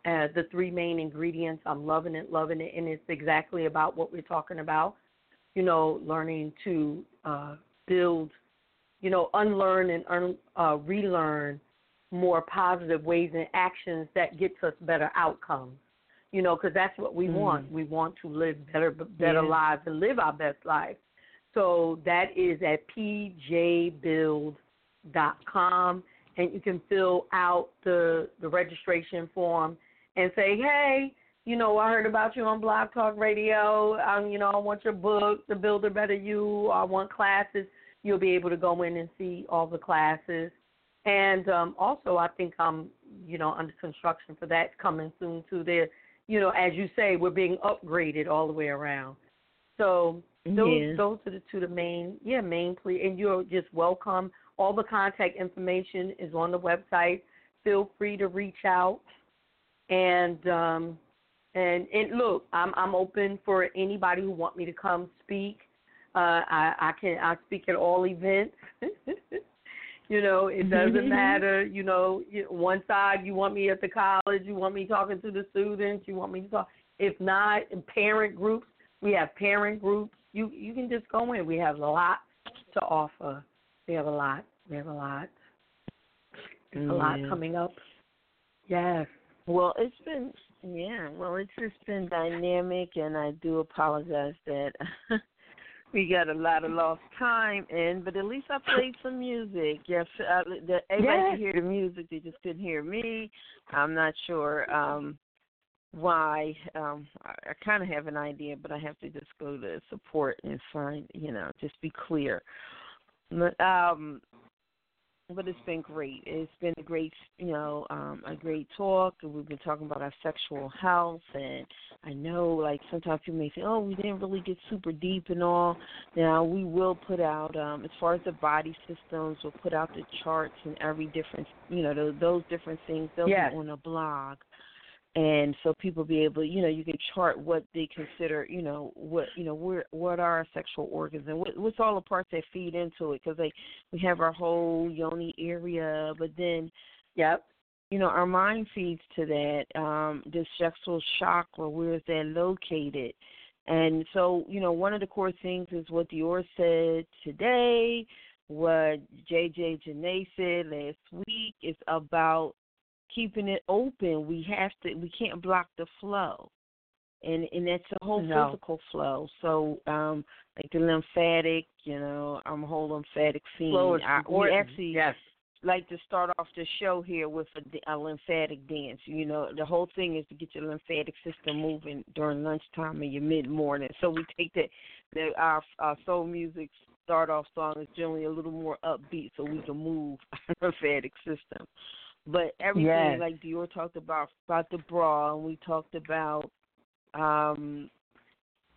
Uh, the three main ingredients. I'm loving it, loving it, and it's exactly about what we're talking about. You know, learning to uh, build, you know, unlearn and un, uh, relearn more positive ways and actions that gets us better outcomes. You know, because that's what we
Mm.
want. We want to live better, better
Yeah.
lives and live our best lives. So that is at pjbuild.com, and you can fill out the the registration form and say, hey, you know, I heard about you on Blog Talk Radio. Um, you know, I want your book, The Builder Better You. I want classes. You'll be able to go in and see all the classes. And um, also, I think I'm, you know, under construction for that coming soon too. There, you know, as you say, we're being upgraded all the way around. So those
Yeah.
those are the two the main yeah main plea and you're just welcome all the contact information is on the website feel free to reach out And um, and and look, I'm I'm open for anybody who want me to come speak. Uh, I I can I speak at all events. you know, it doesn't mm-hmm. matter. You know, one side you want me at the college, you want me talking to the students, you want me to talk. If not, in parent groups, we have parent groups. You you can just go in. We have a lot to offer. We have a lot. We have a lot. There's a mm,
lot
coming up. Yes.
Well, it's been yeah. Well, it's just been dynamic, and I do apologize that we got a lot of lost time in. But at least I played some music. Yes, uh, the, everybody
Yes.
could hear the music. They just couldn't hear me. I'm not sure um why. Um I, I kind of have an idea, but I have to just go to support and find. You know, just be clear. But, um but it's been great. It's been a great, you know, um, a great talk. And we've been talking about our sexual health, and I know, like sometimes people may say, "Oh, we didn't really get super deep and all." Now we will put out, um, as far as the body systems, we'll put out the charts and every different, you know, those, those different things. They'll
Yes.
be on a blog and so people be able you know you can chart what they consider you know what you know where what are our sexual organs and what what's all the parts that feed into it because like we have our whole yoni area but then
Yep.
you know our mind feeds to that um the sexual chakra where is that located and so you know one of the core things is what D'OR said today what JJ Janae said last week is about keeping it open. We have to. We can't block the flow, and and that's the whole
No.
physical flow. So, um, like the lymphatic, you know, I'm a whole lymphatic scene.
Flow is
I, we actually
Yes.
like to start off the show here with a, a lymphatic dance. You know, the whole thing is to get your lymphatic system moving during lunchtime and your mid morning. So we take that. The, our, our soul music start off song is generally a little more upbeat, so we can move our lymphatic system. But everything
Yes.
like D'OR talked about about the bra, and we talked about um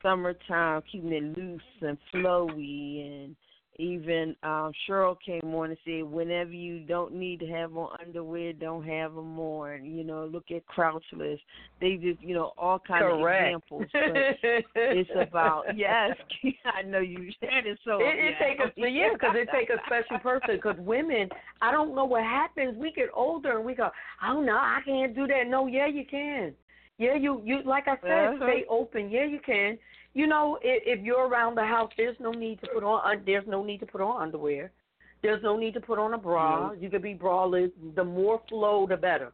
summertime, keeping it loose and flowy, and even um Cheryl came on and said, whenever you don't need to have on underwear, don't have them on. You know, look at Crouchless. They just, you know, all kind of
Correct.
examples. But it's about yes, I know you said it so.
It, it
yeah.
take a yeah, because it takes a special person. Because women, I don't know what happens. We get older and we go, oh no, I can't do that. No, yeah, you can. Yeah, you you like I said,
Uh-huh.
stay open. Yeah, you can. You know, if, if you're around the house, there's no need to put on. There's no need to put on underwear. There's no need to put on a bra. You could be braless. The more flow, the better.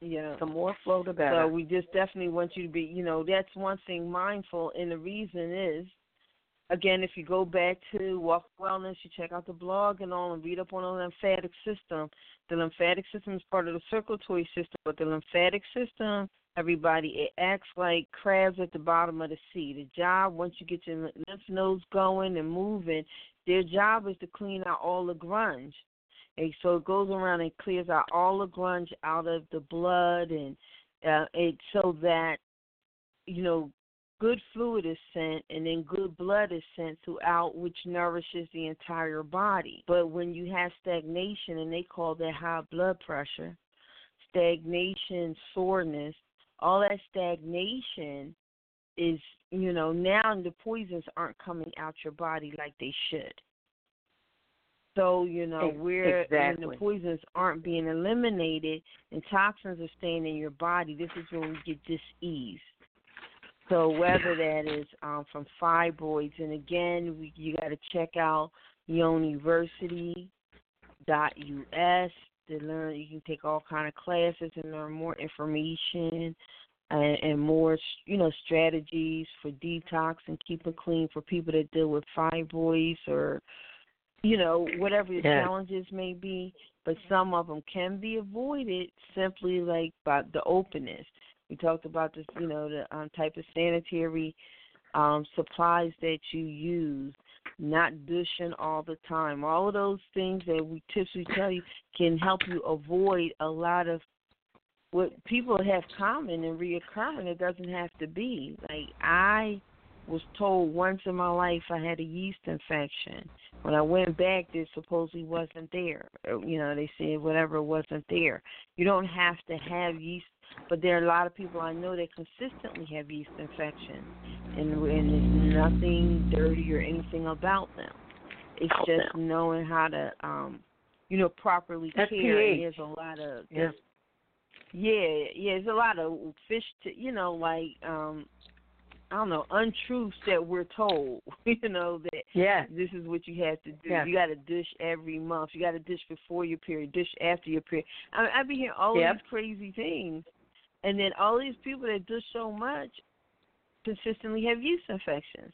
Yeah.
The more flow, the better.
So we just definitely want you to be, you know, that's one thing mindful. And the reason is, again, if you go back to Walk Wellness, you check out the blog and all and read up on the lymphatic system. The lymphatic system is part of the circulatory system, but the lymphatic system, everybody, it acts like crabs at the bottom of the sea. The job, once you get your lymph nodes going and moving, their job is to clean out all the grunge. And so it goes around and clears out all the grunge out of the blood and uh, it so that you know good fluid is sent and then good blood is sent throughout which nourishes the entire body but when you have stagnation and they call that high blood pressure stagnation soreness all that stagnation is you know now the poisons aren't coming out your body like they should so you know we're
exactly.
the poisons aren't being eliminated and toxins are staying in your body, this is when we get dis-ease. So whether that is um, from fibroids, and again, we, you got to check out Yoniversity.us to learn. You can take all kind of classes and learn more information and, and more, you know, strategies for detox and keeping clean for people that deal with fibroids or you know, whatever your
Yeah.
challenges may be, but some of them can be avoided simply like by the openness. We talked about this, you know, the um, type of sanitary um, supplies that you use, not douching all the time. All of those things that we we tell you can help you avoid a lot of what people have common and reoccurring. It doesn't have to be like I was told once in my life I had a yeast infection. When I went back, it supposedly wasn't there. Uh, You know, they said whatever wasn't there. You don't have to have yeast, but there are a lot of people I know that consistently have yeast infections, and and there's nothing dirty or anything about them. It's
About
just knowing how to, um, you know, properly
That's
care.
PH.
there's a lot of
Yeah.
yeah, yeah, there's a lot of fish to you know, like um I don't know, untruths that we're told, you know, that
Yeah.
this is what you have to do.
Yeah.
You got to dish every month. You got to dish before your period, dish after your period. I mean, I be hearing all
Yep.
these crazy things, and then all these people that do so much consistently have yeast infections.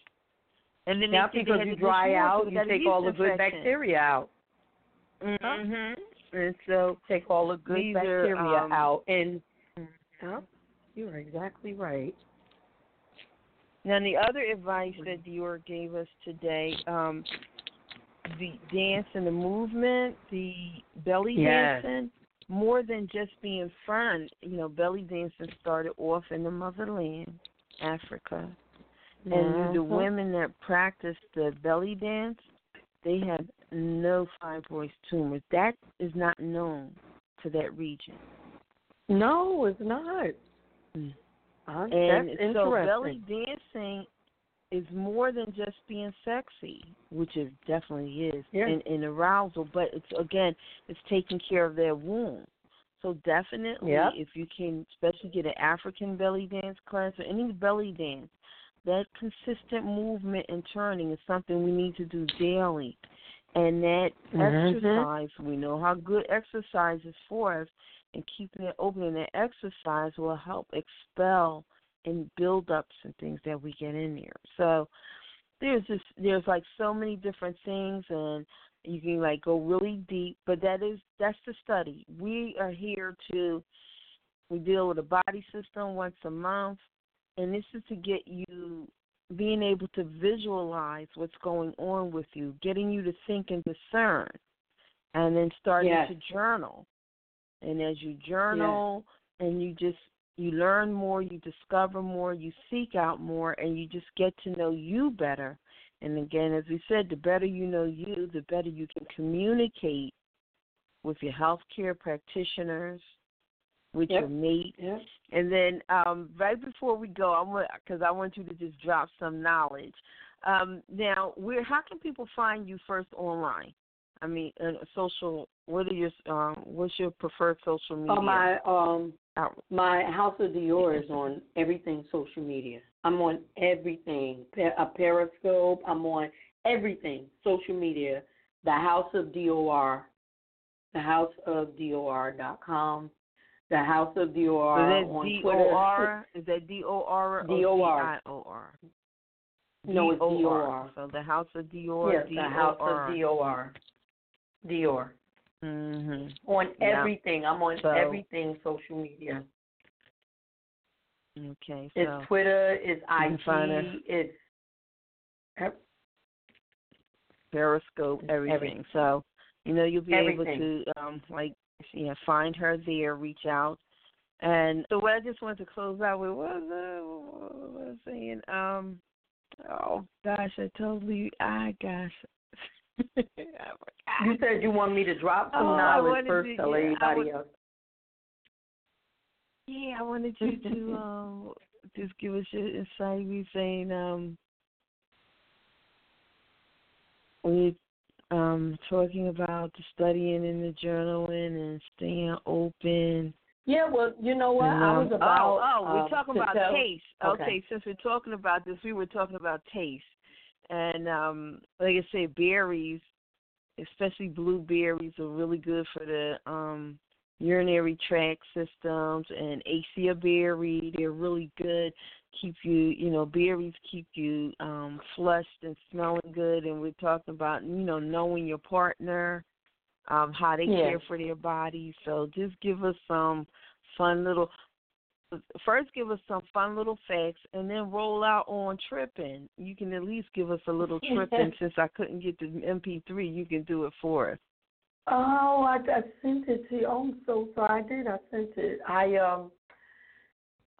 And then they
because you dry out, you
they got a
take all the good
infection.
bacteria out.
Mhm. And so
Take all the good
These are,
bacteria
um,
out. And Yep, you're exactly right.
Now, the other advice that D'OR gave us today, um, the dance and the movement, the belly
Yes.
dancing, more than just being fun. You know, belly dancing started off in the motherland, Africa, and the
Mhm.
women that practice the belly dance, they have no fibroid tumors. That is not known to that region.
No, it's not.
Mm.
Uh,
and
that's
so belly dancing is more than just being sexy, which it definitely is,
Yeah.
and, and arousal. But it's again, it's taking care of their womb. So definitely,
Yep.
if you can, especially get an African belly dance class or any belly dance, that consistent movement and turning is something we need to do daily. And that
Mhm.
exercise, we know how good exercise is for us, and keeping it open in that exercise will help expel and buildups and things that we get in there. So there's just there's like so many different things and you can like go really deep, but that is that's the study. We are here to we deal with the body system once a month and this is to get you being able to visualize what's going on with you, getting you to think and discern and then starting
Yes.
to journal. And as you journal and you just you learn more, you discover more, you seek out more and you just get to know you better. And again, as we said, the better you know you, the better you can communicate with your healthcare practitioners, with
Yep.
your mate,
Yep.
and then um, right before we go, I want because I want you to just drop some knowledge. Um, now, where how can people find you first online? I mean, uh, social. What are your um, what's your preferred social media?
Oh, my um
out-
my House of Dior is on everything social media. I'm on everything. A Periscope. I'm on everything social media. The House of Dior. The House of Dior dot com. The House of Dior
so
on
D
Twitter.
Is that D O R or D
D-O-R.
I O R?
No, it's
D-O-R.
D-O-R.
So the House of Dior.
Yes, the House of
D-O-R.
Dior. Dior.
Mhm.
On
Yeah.
everything. I'm on
So-
everything social media.
Okay.
It's
So
Twitter, it's IG, it's Yep.
Periscope, everything.
Everything.
So, you know, you'll be
Everything.
able to um like yeah, find her there, reach out. And so what I just wanted to close out with what was, uh, what was I saying? Um oh gosh, I totally I gosh.
You said you want me to drop some
Oh,
knowledge first,
to-
tell
yeah, I
everybody else.
Yeah, I wanted you to um just give us your insight. We saying um we um talking about the studying and the journaling and staying open.
Yeah, well, you know what? I
um,
was about.
oh, oh,
uh,
we're talking about
tell-
taste.
Okay.
Okay. since we're talking about this, we were talking about taste, and um like I say, berries, especially blueberries, are really good for the um urinary tract systems and acai berry. They're really good keep you you know berries keep you um flushed and smelling good. And we're talking about you know knowing your partner um how they
Yeah.
care for their body. So just give us some fun little first give us some fun little facts and then roll out on tripping you can at least give us a little tripping since i couldn't get the mp3 you can do it for us
Oh, I, I sent it to you. Oh, I'm so sorry. I did. I sent it. I um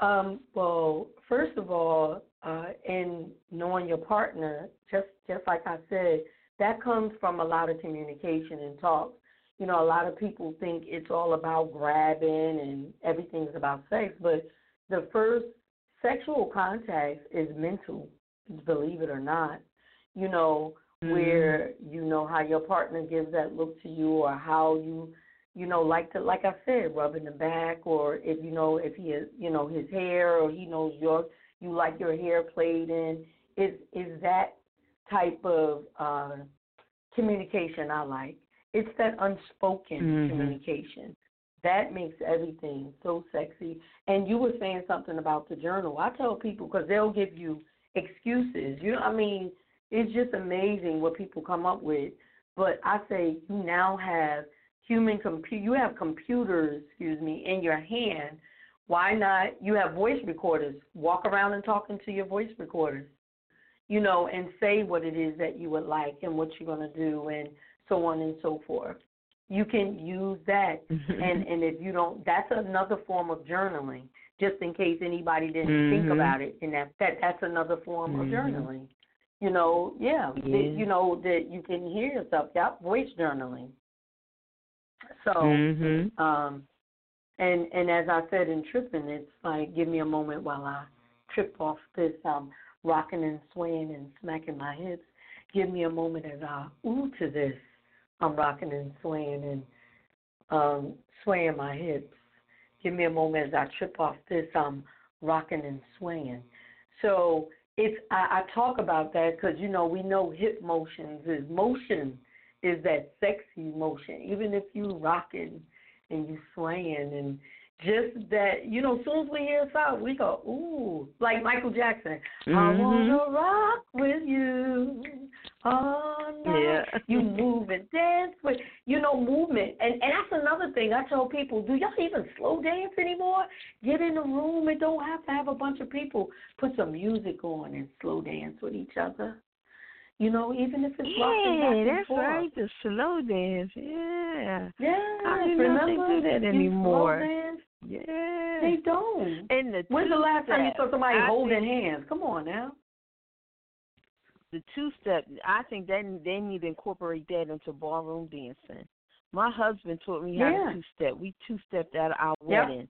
um. Well, first of all, uh, in knowing your partner, just just like I said, that comes from a lot of communication and talk. You know, a lot of people think it's all about grabbing and everything's about sex, but the first sexual contact is mental, believe it or not. You know,
Mm-hmm.
where you know how your partner gives that look to you or how you you know like to like I said rubbing the back or if you know if he is you know his hair or he knows your you like your hair played in is is that type of uh communication I like it's that unspoken
Mhm.
communication that makes everything so sexy and you were saying something about the journal I tell people because they'll give you excuses you know I mean it's just amazing what people come up with. But I say you now have human compu you have computers, excuse me, in your hand. Why not you have voice recorders. Walk around and talk into your voice recorders. You know, and say what it is that you would like and what you're gonna do and so on and so forth. You can use that and and if you don't that's another form of journaling. Just in case anybody didn't think
Mhm.
about it and that, that that's another form of
Mhm.
journaling you know, yeah, that, you know that you can hear yourself. Yep, voice journaling. So,
Mhm.
um, and and as I said in tripping, it's like give me a moment while I trip off this um rocking and swaying and smacking my hips. Give me a moment as I ooh to this. I'm rocking and swaying and um swaying my hips. Give me a moment as I trip off this. I'm rocking and swaying. So it's I, I talk about that because you know we know hip motions is motion is that sexy motion. Even if you rocking and you swaying and just that you know, as soon as we hear a sound, we go ooh, like Michael Jackson. I
Mhm.
wanna rock with you Oh, all night.
Yeah.
You move and dance with you know movement, and and that's another thing I tell people: Do y'all even slow dance anymore? Get in a room and don't have to have a bunch of people. Put some music on and slow dance with each other. You know, even if it's
Yeah, that's
forth.
right. The slow dance. Yeah.
Yeah,
I didn't know they
remember
do that anymore.
Slow dance?
Yeah.
They don't.
and the
When's the last time you saw somebody
I
holding
think
hands? Come on now.
The two step. I think they they need to incorporate that into ballroom dancing. My husband taught me how
Yeah.
to two step. We two stepped at our
Yep.
wedding,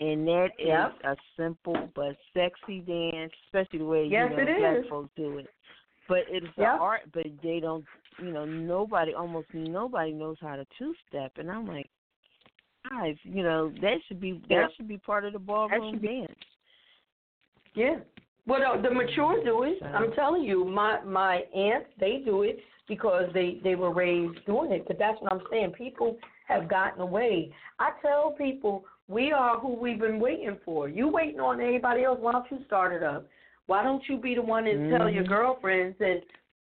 and that is
Yep.
a simple but sexy dance, especially the way
Yes,
you know
it
black folks do it. But it's
Yep.
the art, but they don't. You know, nobody, almost nobody knows how to two step, and I'm like, guys, you know, that should be that should be part of the ballroom
should be-
dance.
Yeah. Well, the, mature do it. I'm telling you, my my aunts they do it because they they were raised doing it. But that's what I'm saying. People have gotten away. I tell people we are who we've been waiting for. You waiting on anybody else? Why don't you start it up? Why don't you be the one and tell your
Mhm.
girlfriends and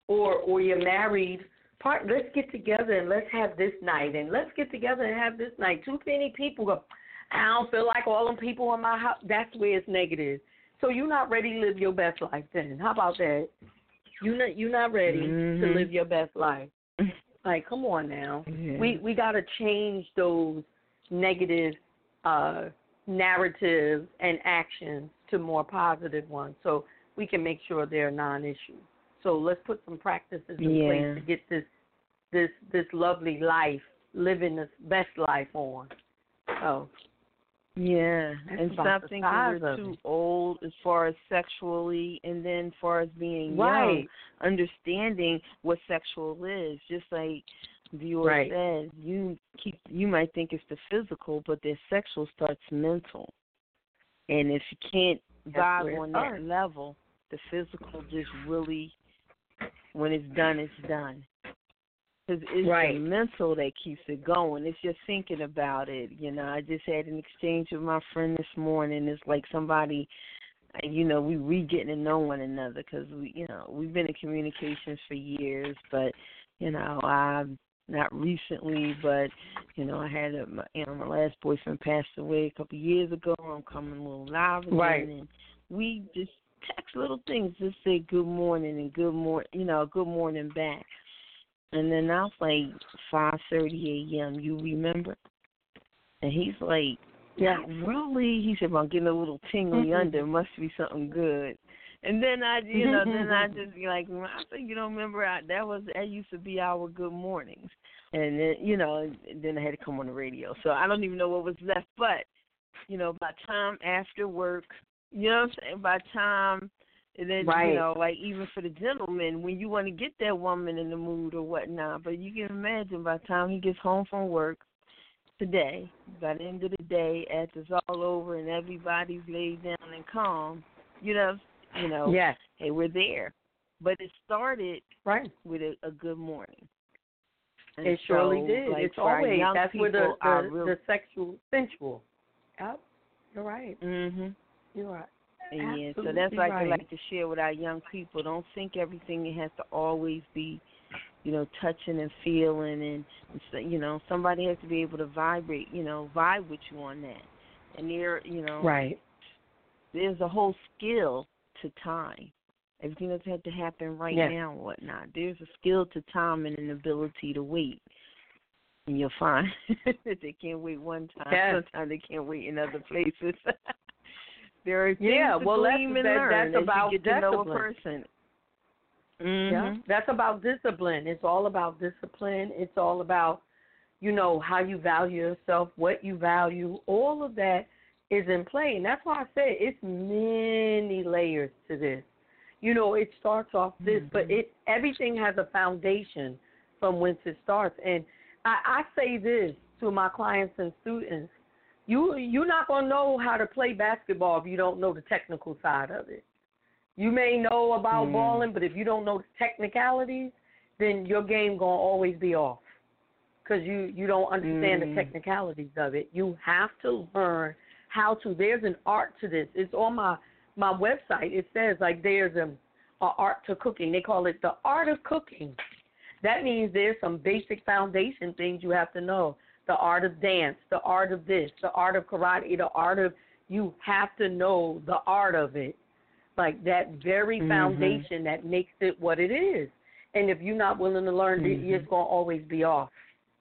or or your married part? Let's get together and let's have this night and let's get together and have this night. Too many people go. I don't feel like all them people in my house. That's where it's negative. So you're not ready to live your best life then. How about that? You not you're not ready to
Mhm.
live your best life. Like, come on now.
Yeah.
We we gotta change those negative uh narratives and actions to more positive ones so we can make sure they're non issue. So let's put some practices in
Yeah.
place to get this this this lovely life, living this best life on. So
Yeah,
That's
and stop thinking we're too old as far as sexually, and then as far as being
Right.
young, understanding what sexual is. Just like D'OR
Right.
said, you keep you might think it's the physical, but the sexual starts mental. And if you can't
That's
vibe on that level, the physical just really, when it's done, it's done. Because it's
Right.
the mental that keeps it going. It's just thinking about it. You know, I just had an exchange with my friend this morning. It's like somebody, you know, we we getting to know one another because we, you know, we've been in communications for years, but you know, I not recently, but you know, I had a, my, you know, my last boyfriend passed away a couple of years ago. I'm coming a little live again,
Right.
and we just text little things, just say good morning and good morning, you know, good morning back. And then I was like, 5:30 a.m. You remember? And he's like,
Yeah.
really? He said, well, I'm getting a little tingly
Mhm.
under. Must be something good. and then I, you know, then I just be like, I think you don't remember I, that was that used to be our good mornings, and then you know, then I had to come on the radio. So I don't even know what was left, but you know, by time after work, you know what I'm saying. By time, and then
Right.
you know, like even for the gentleman, when you want to get that woman in the mood or whatnot, but you can imagine by the time he gets home from work today, by the end of the day, after it's all over and everybody's laid down and calm, you know, you know,
Yes.
hey, we're there. But it started
Right.
with a, a good morning. And
It surely
so,
did.
Like
it's always that's where the
people, our
the,
real,
the sexual sensual. Yep. You're right.
Mhm.
You're right.
Yeah, so that's why I like to share with our young people. Don't think everything has to always be, you know, touching and feeling, and, you know, somebody has to be able to vibrate, you know, vibe with you on that. And there, you know,
Right.
there's a whole skill to time. Everything doesn't have to happen right
Yes.
now and whatnot. There's a skill to time and an ability to wait. And you'll find that they can't wait one time.
Yes.
Sometimes they can't wait in other places. there are
Yeah, well, that's- that- that's about
you to know a
discipline.
person.
Yeah.
Mm-hmm.
That's about discipline. It's all about discipline. It's all about, you know, how you value yourself, what you value. All of that is in play. And that's why I say it's many layers to this. You know, it starts off this, but
Mm-hmm.
it everything has a foundation from whence it starts. And I, I say this to my clients and students. You you're not gonna know how to play basketball if you don't know the technical side of it. You may know about
Mm.
balling, but if you don't know the technicalities, then your game gonna always be off because you you don't understand
Mm.
the technicalities of it. You have to learn how to. There's an art to this. It's on my my website. It says like there's a, a art to cooking. They call it the art of cooking. That means there's some basic foundation things you have to know. The art of dance, the art of this, the art of karate, the art of you have to know the art of it. Like that very
Mhm.
foundation that makes it what it is. And if you're not willing to learn it,
Mhm.
it's gonna always be off.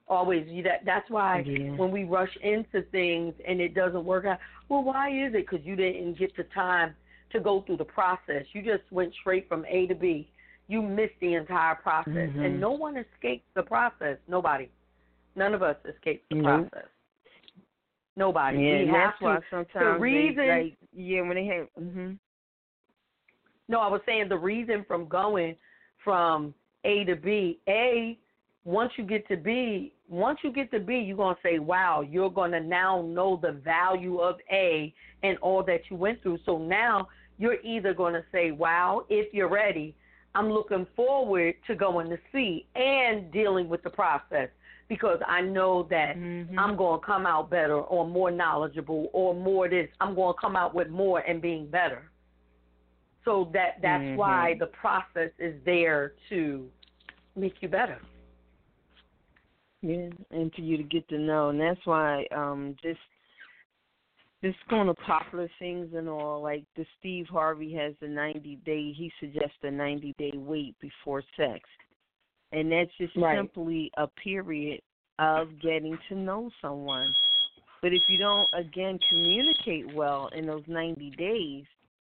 Always. You that that's why
Yeah.
when we rush into things and it doesn't work out, well, why is it? Because you didn't get the time to go through the process. You just went straight from A to B. You missed the entire process,
Mhm.
and no one escapes the process. Nobody. None of us escapes the
Nope.
process. Nobody.
Yeah,
we
that's
to.
why sometimes the
reason-
they, like yeah when they have mhm
No, I was saying the reason from going from A to B. A, once you get to B, once you get to B, you're gonna say, "Wow, you're gonna now know the value of A and all that you went through." So now you're either gonna say, "Wow," if you're ready. I'm looking forward to going to C and dealing with the process because I know that
Mhm.
I'm going to come out better or more knowledgeable or more this. I'm going to come out with more and being better. So that that's
Mhm.
why the process is there to make you better.
Yeah, and for you to get to know, and that's why um just this kind of popular things and all, like the Steve Harvey has the ninety day. He suggests a ninety day wait before sex, and that's just
Right.
simply a period of getting to know someone. But if you don't again communicate well in those ninety days,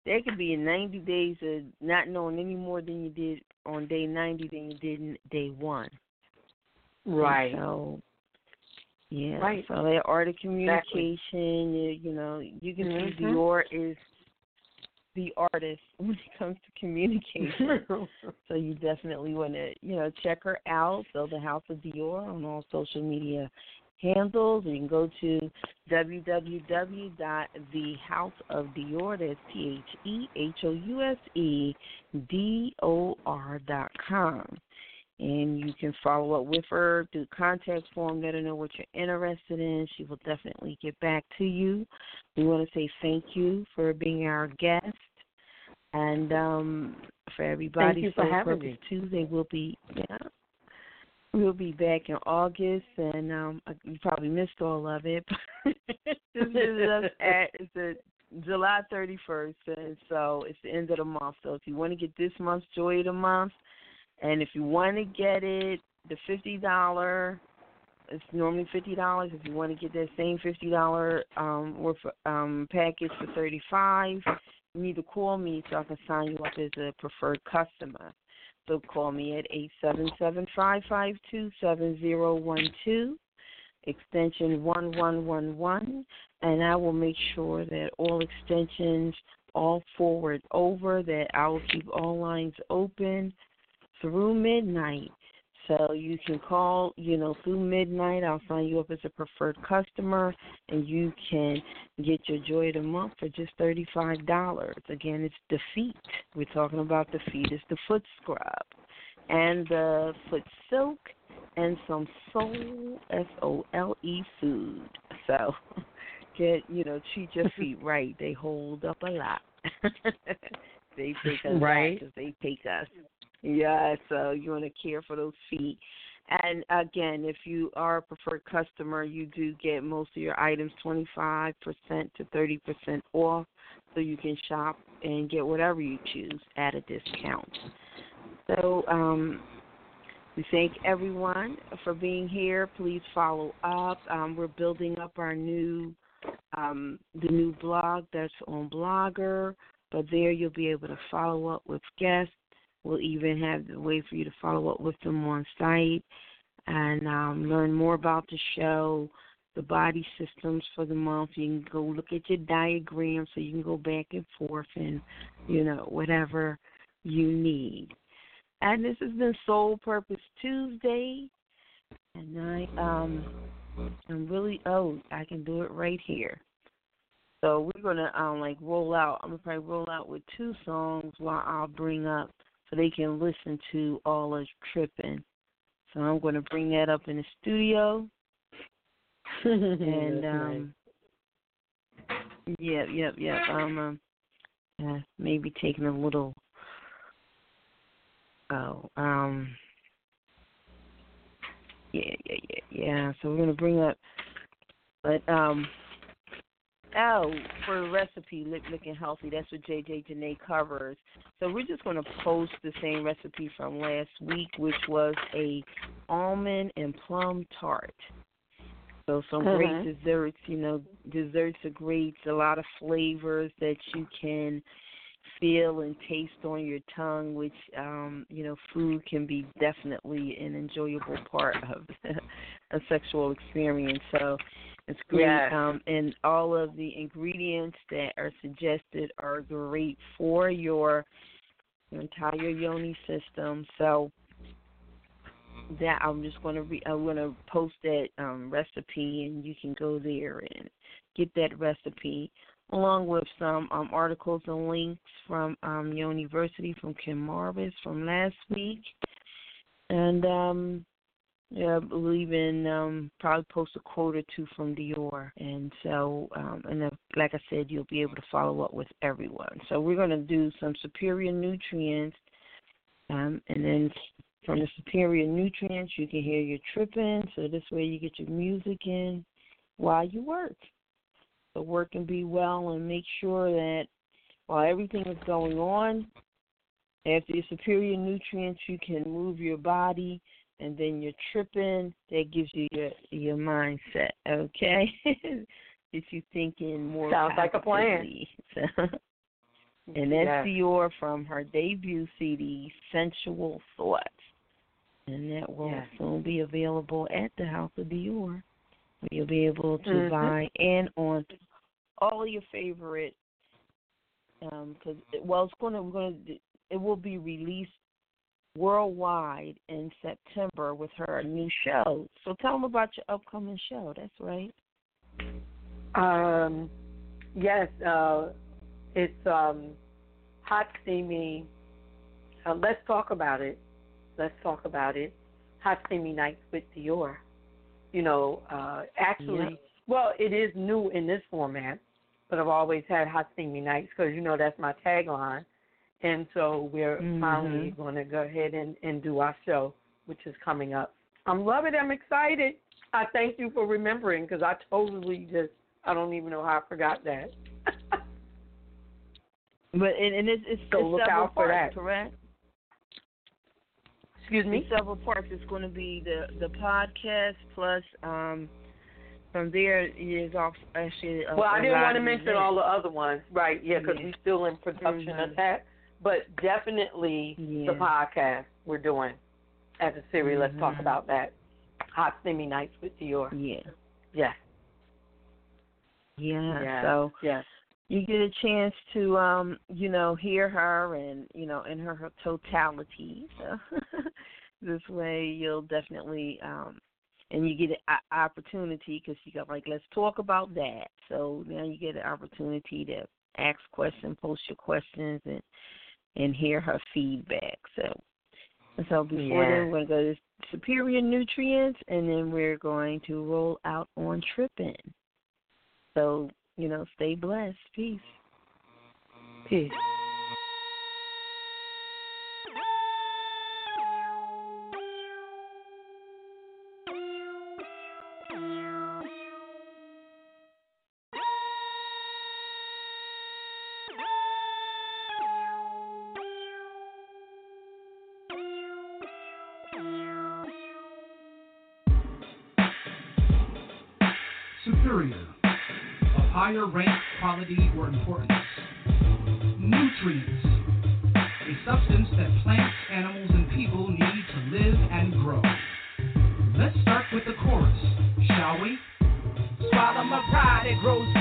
there could be a ninety days of not knowing any more than you did on day ninety than you did in day one. And So, yeah.
Right.
So that art of communication, you, you know, you can see
Mhm.
D'OR is the artist when it comes to communication. so you definitely want to, you know, check her out. So the House of D'OR on all social media handles. You can go to www.thehouseofdior. That's T H E H O U S E D O R dot com and you can follow up with her through contact form, let her know what you're interested in. She will definitely get back to you. We want to say thank you for being our guest. And um, for everybody, Thank
you for having
Purpose
me.
Tuesday will be yeah. We'll be back in August, and um, you probably missed all of it. Just visit us at it's a July 31st, and so it's the end of the month. So if you want to get this month's Joy of the Month, and if you want to get it, the fifty dollar, it's normally fifty dollars. If you want to get that same fifty dollar um worth um package for thirty five, you need to call me so I can sign you up as a preferred customer. So call me at eight seven seven five five two seven zero one two, extension one one one one, and I will make sure that all extensions all forward over. That I will keep all lines open through midnight. So you can call, you know, through midnight. I'll sign you up as a preferred customer, and you can get your joy of the month for just thirty-five dollars. Again, it's the feet. We're talking about the feet. It's the foot scrub, and the foot silk, and some soul S O L E food. So get, you know, treat your feet right. They hold up a lot. they take us
Right.
because they take us. Yeah, so you want to care for those feet. And again, if you are a preferred customer, you do get most of your items 25% to 30% off, so you can shop and get whatever you choose at a discount. So, um, we thank everyone for being here. Please follow up. Um, we're building up our new um, the new blog that's on Blogger, but there you'll be able to follow up with guests. We'll even have the way for you to follow up with them on site and um, learn more about the show, the body systems for the month. You can go look at your diagram so you can go back and forth and, you know, whatever you need. And this has been Soul Purpose Tuesday. And I um I'm really oh, I can do it right here. So we're gonna um like roll out I'm gonna probably roll out with two songs while I'll bring up so they can listen to all us tripping. So I'm gonna bring that up in the studio and um yep, yep, yep. Um, um uh, maybe taking a little oh, um yeah, yeah, yeah, yeah. So we're gonna bring up but um Oh, for recipe, Look Looking Healthy, that's what JJ Janae covers. So we're just going to post the same recipe from last week, which was a almond and plum tart. So some great
Mhm.
desserts, you know, desserts are great. A lot of flavors that you can feel and taste on your tongue, which um, you know, food can be definitely an enjoyable part of a sexual experience. So it's great.
Yes.
Um, and all of the ingredients that are suggested are great for your, your entire yoni system. So that I'm just going to re- I'm to post that um, recipe, and you can go there and get that recipe along with some um, articles and links from um, University from Kim Marvis from last week, and um, yeah, I believe in um, probably post a quote or two from D'OR, and so um, and like I said, you'll be able to follow up with everyone. So we're going to do some superior nutrients, um, and then from the superior nutrients, you can hear your tripping. So this way, you get your music in while you work. So work and be well, and make sure that while everything is going on, after your superior nutrients, you can move your body and then you're tripping, that gives you your your mindset, okay? If you thinking more
Sounds like a plan.
positively. So, and that's. D'OR from her debut CD, Sensual Thoughts. And that will soon be available at the House of D'OR. You'll be able to
Mhm.
buy and on all your favorite um cuz well it's going to we're going to it will be released worldwide in September with her new show. So tell them about your upcoming show. That's right.
Um, yes, uh, it's um, hot steamy. Uh, let's talk about it. Let's talk about it. Hot steamy nights with D'OR. You know, uh, actually,
Yep.
well, it is new in this format, but I've always had hot steamy nights because you know that's my tagline. And so we're
Mhm.
finally going to go ahead and, and do our show, which is coming up. I'm loving it. I'm excited. I thank you for remembering because I totally just I don't even know how I forgot that.
But and, and it's it's,
So
it's
look
several
out for
parts,
that.
correct?
Excuse me.
It's several parts. It's going to be the the podcast plus um from there is also actually. A,
Well, I didn't want to mention all the other ones, right? Yeah, because
Yeah.
we're still in production
Mhm.
of that. But definitely
Yeah.
the podcast we're doing as a series. Let's talk about that. Hot Steamy Nights with D'OR.
Yeah.
Yes.
Yeah.
yes.
So
yes.
you get a chance to um you know hear her and you know in her, her totality so this way you'll definitely um and you get an opportunity because you got like let's talk about that so now you get an opportunity to ask questions post your questions and and hear her feedback so so before
Yeah.
then we're going to go to superior nutrients and then we're going to roll out on tripping so you know, stay blessed. Peace.
Peace.
Higher rank, quality, or importance. Nutrients, a substance that plants, animals, and people need to live and grow. Let's start with the chorus, shall we?
Swallow my pride, it grows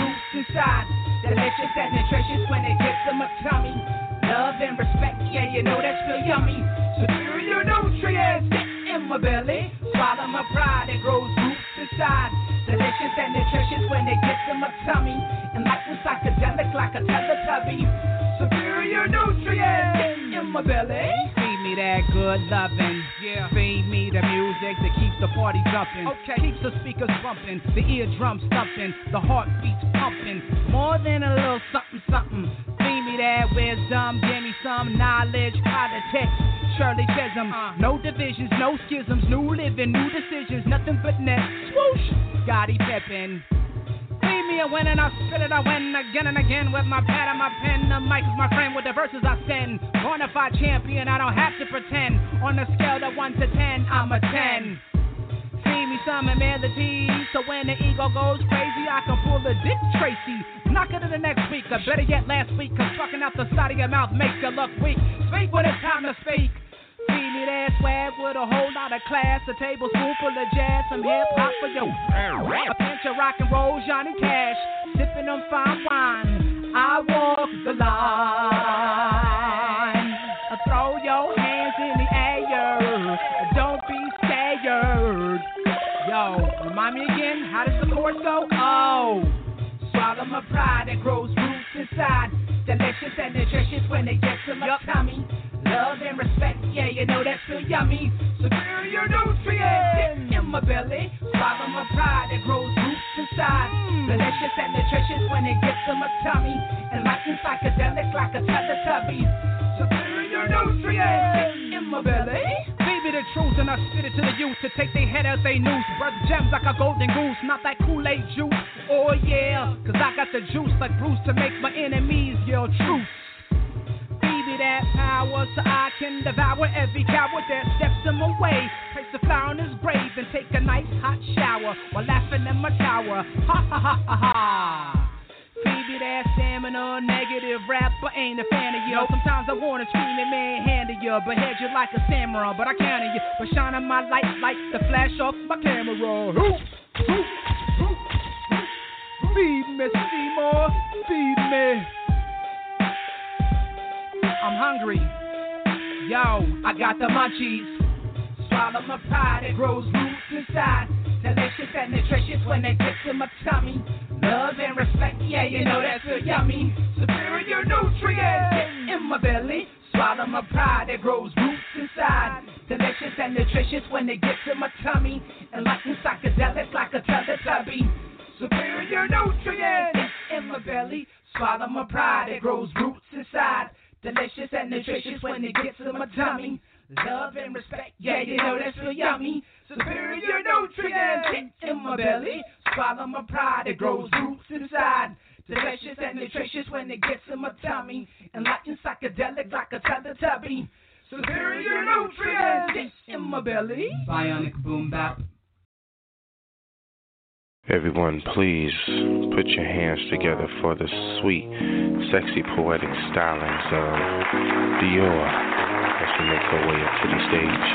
my belly.
Feed me that good loving. Yeah. Feed me the music that keeps the party jumping.
Okay.
Keeps the speakers bumping, the eardrums thumping, the heartbeats pumping. More than a little something, something. Feed me that wisdom, give me some knowledge, politics. Shirley Chisholm,
Uh.
no divisions, no schisms, new living, new decisions, nothing but net. Swoosh, Scottie Pippen. Me a win and I spit it, I win again and again with my pad and my pen. The mic is my friend with the verses I send. Bonafide champion, I don't have to pretend. On a scale of 1 to 10, I'm a 10. See me some melody, so when the ego goes crazy, I can pull a Dick Tracy. Knock it to the next week, or better yet, last week, cause trucking out the side of your mouth makes you look weak. Speak when it's time to speak. Me that swag with a whole lot of class, a tablespoon full of jazz, some hip hop for you. A pinch of rock and roll, Johnny Cash, sipping on fine wine. I walk the line. Throw your hands in the air, don't be scared. Yo, remind me again, how does the chorus go? Oh.
Swallow my pride that grows roots inside. Delicious and nutritious when it gets to my tummy. Love and respect, yeah, you know that's real yummy. Superior nutrients in my belly. Swallow my pride that grows roots inside. Delicious and nutritious when it gets to my tummy. And like a psychedelic, like a Teletubby. Superior nutrients in my belly.
The truth and I spit it to the youth to take their head out they noose. Brother gems like a golden goose, not that Kool-Aid juice. Oh yeah, cause I got the juice like Bruce to make my enemies yell truce. Me that power so I can devour every coward that steps in my way. Place the flower in his grave and take a nice hot shower while laughing in my tower. Ha ha ha ha ha. Feed that stamina, negative rap, but ain't a fan of you. Sometimes I wanna scream and manhandle you, but head you like a samurai, but I counter you. But shining my light like the flash off my camera. Hoop, hoop, hoop. Feed me, Seymour, feed me. I'm hungry. Yo, I got the munchies.
Swallow my pride, it grows roots inside. Delicious and nutritious when it gets in my tummy. Love and respect, yeah, you know that's real yummy. Superior nutrients in my belly. Swallow my pride, it grows roots inside. Delicious and nutritious when it gets in my tummy. And like a psychedelic, like a Teletubby. Superior nutrients in my belly. Swallow my pride, it grows roots inside. Delicious and nutritious when it gets in my tummy. Love and respect, yeah, you know that's real yummy. Superior nutrients in my belly. Swallow my pride, it grows roots inside. Delicious and nutritious when it gets in my tummy. A psychedelic, like a Teletubby. Superior nutrients in my belly.
Bionic boom bap.
Everyone, please put your hands together for the sweet, sexy, poetic stylings of D'OR as she makes her way up to the
stage.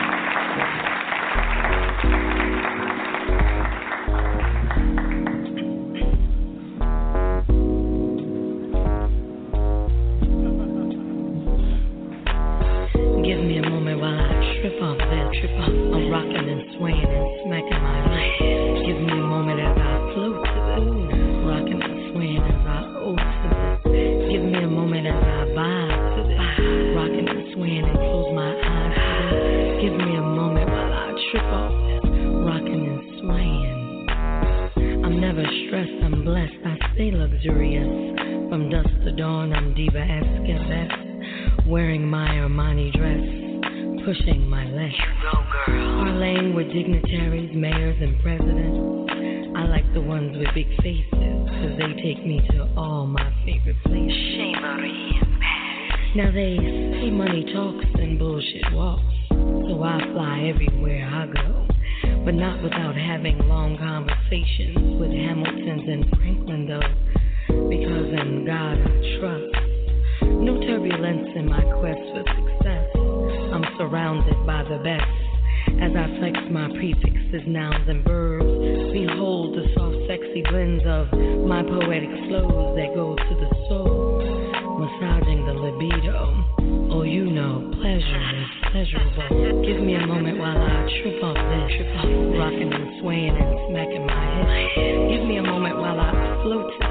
Give me a moment while I trip off trip off. I'm rocking and swaying and dawn, I'm diva-esque at best, wearing my Armani dress pushing my leg. Parlaying with dignitaries, mayors, and presidents. I like the ones with big faces, cause they take me to all my favorite places. Shame on you. Now they say money talks and bullshit walks, so I fly everywhere I go. But not without having long conversations with Hamiltons and Franklin, though, because in God I trust. No turbulence in my quest for success. I'm surrounded by the best. As I flex my prefixes, nouns, and verbs, behold the soft, sexy blends of my poetic flows that go to the soul, massaging the libido. Oh, you know, pleasure is pleasurable. Give me a moment while I trip off this, trip off, rocking and swaying and smacking my hips. Give me a moment while I float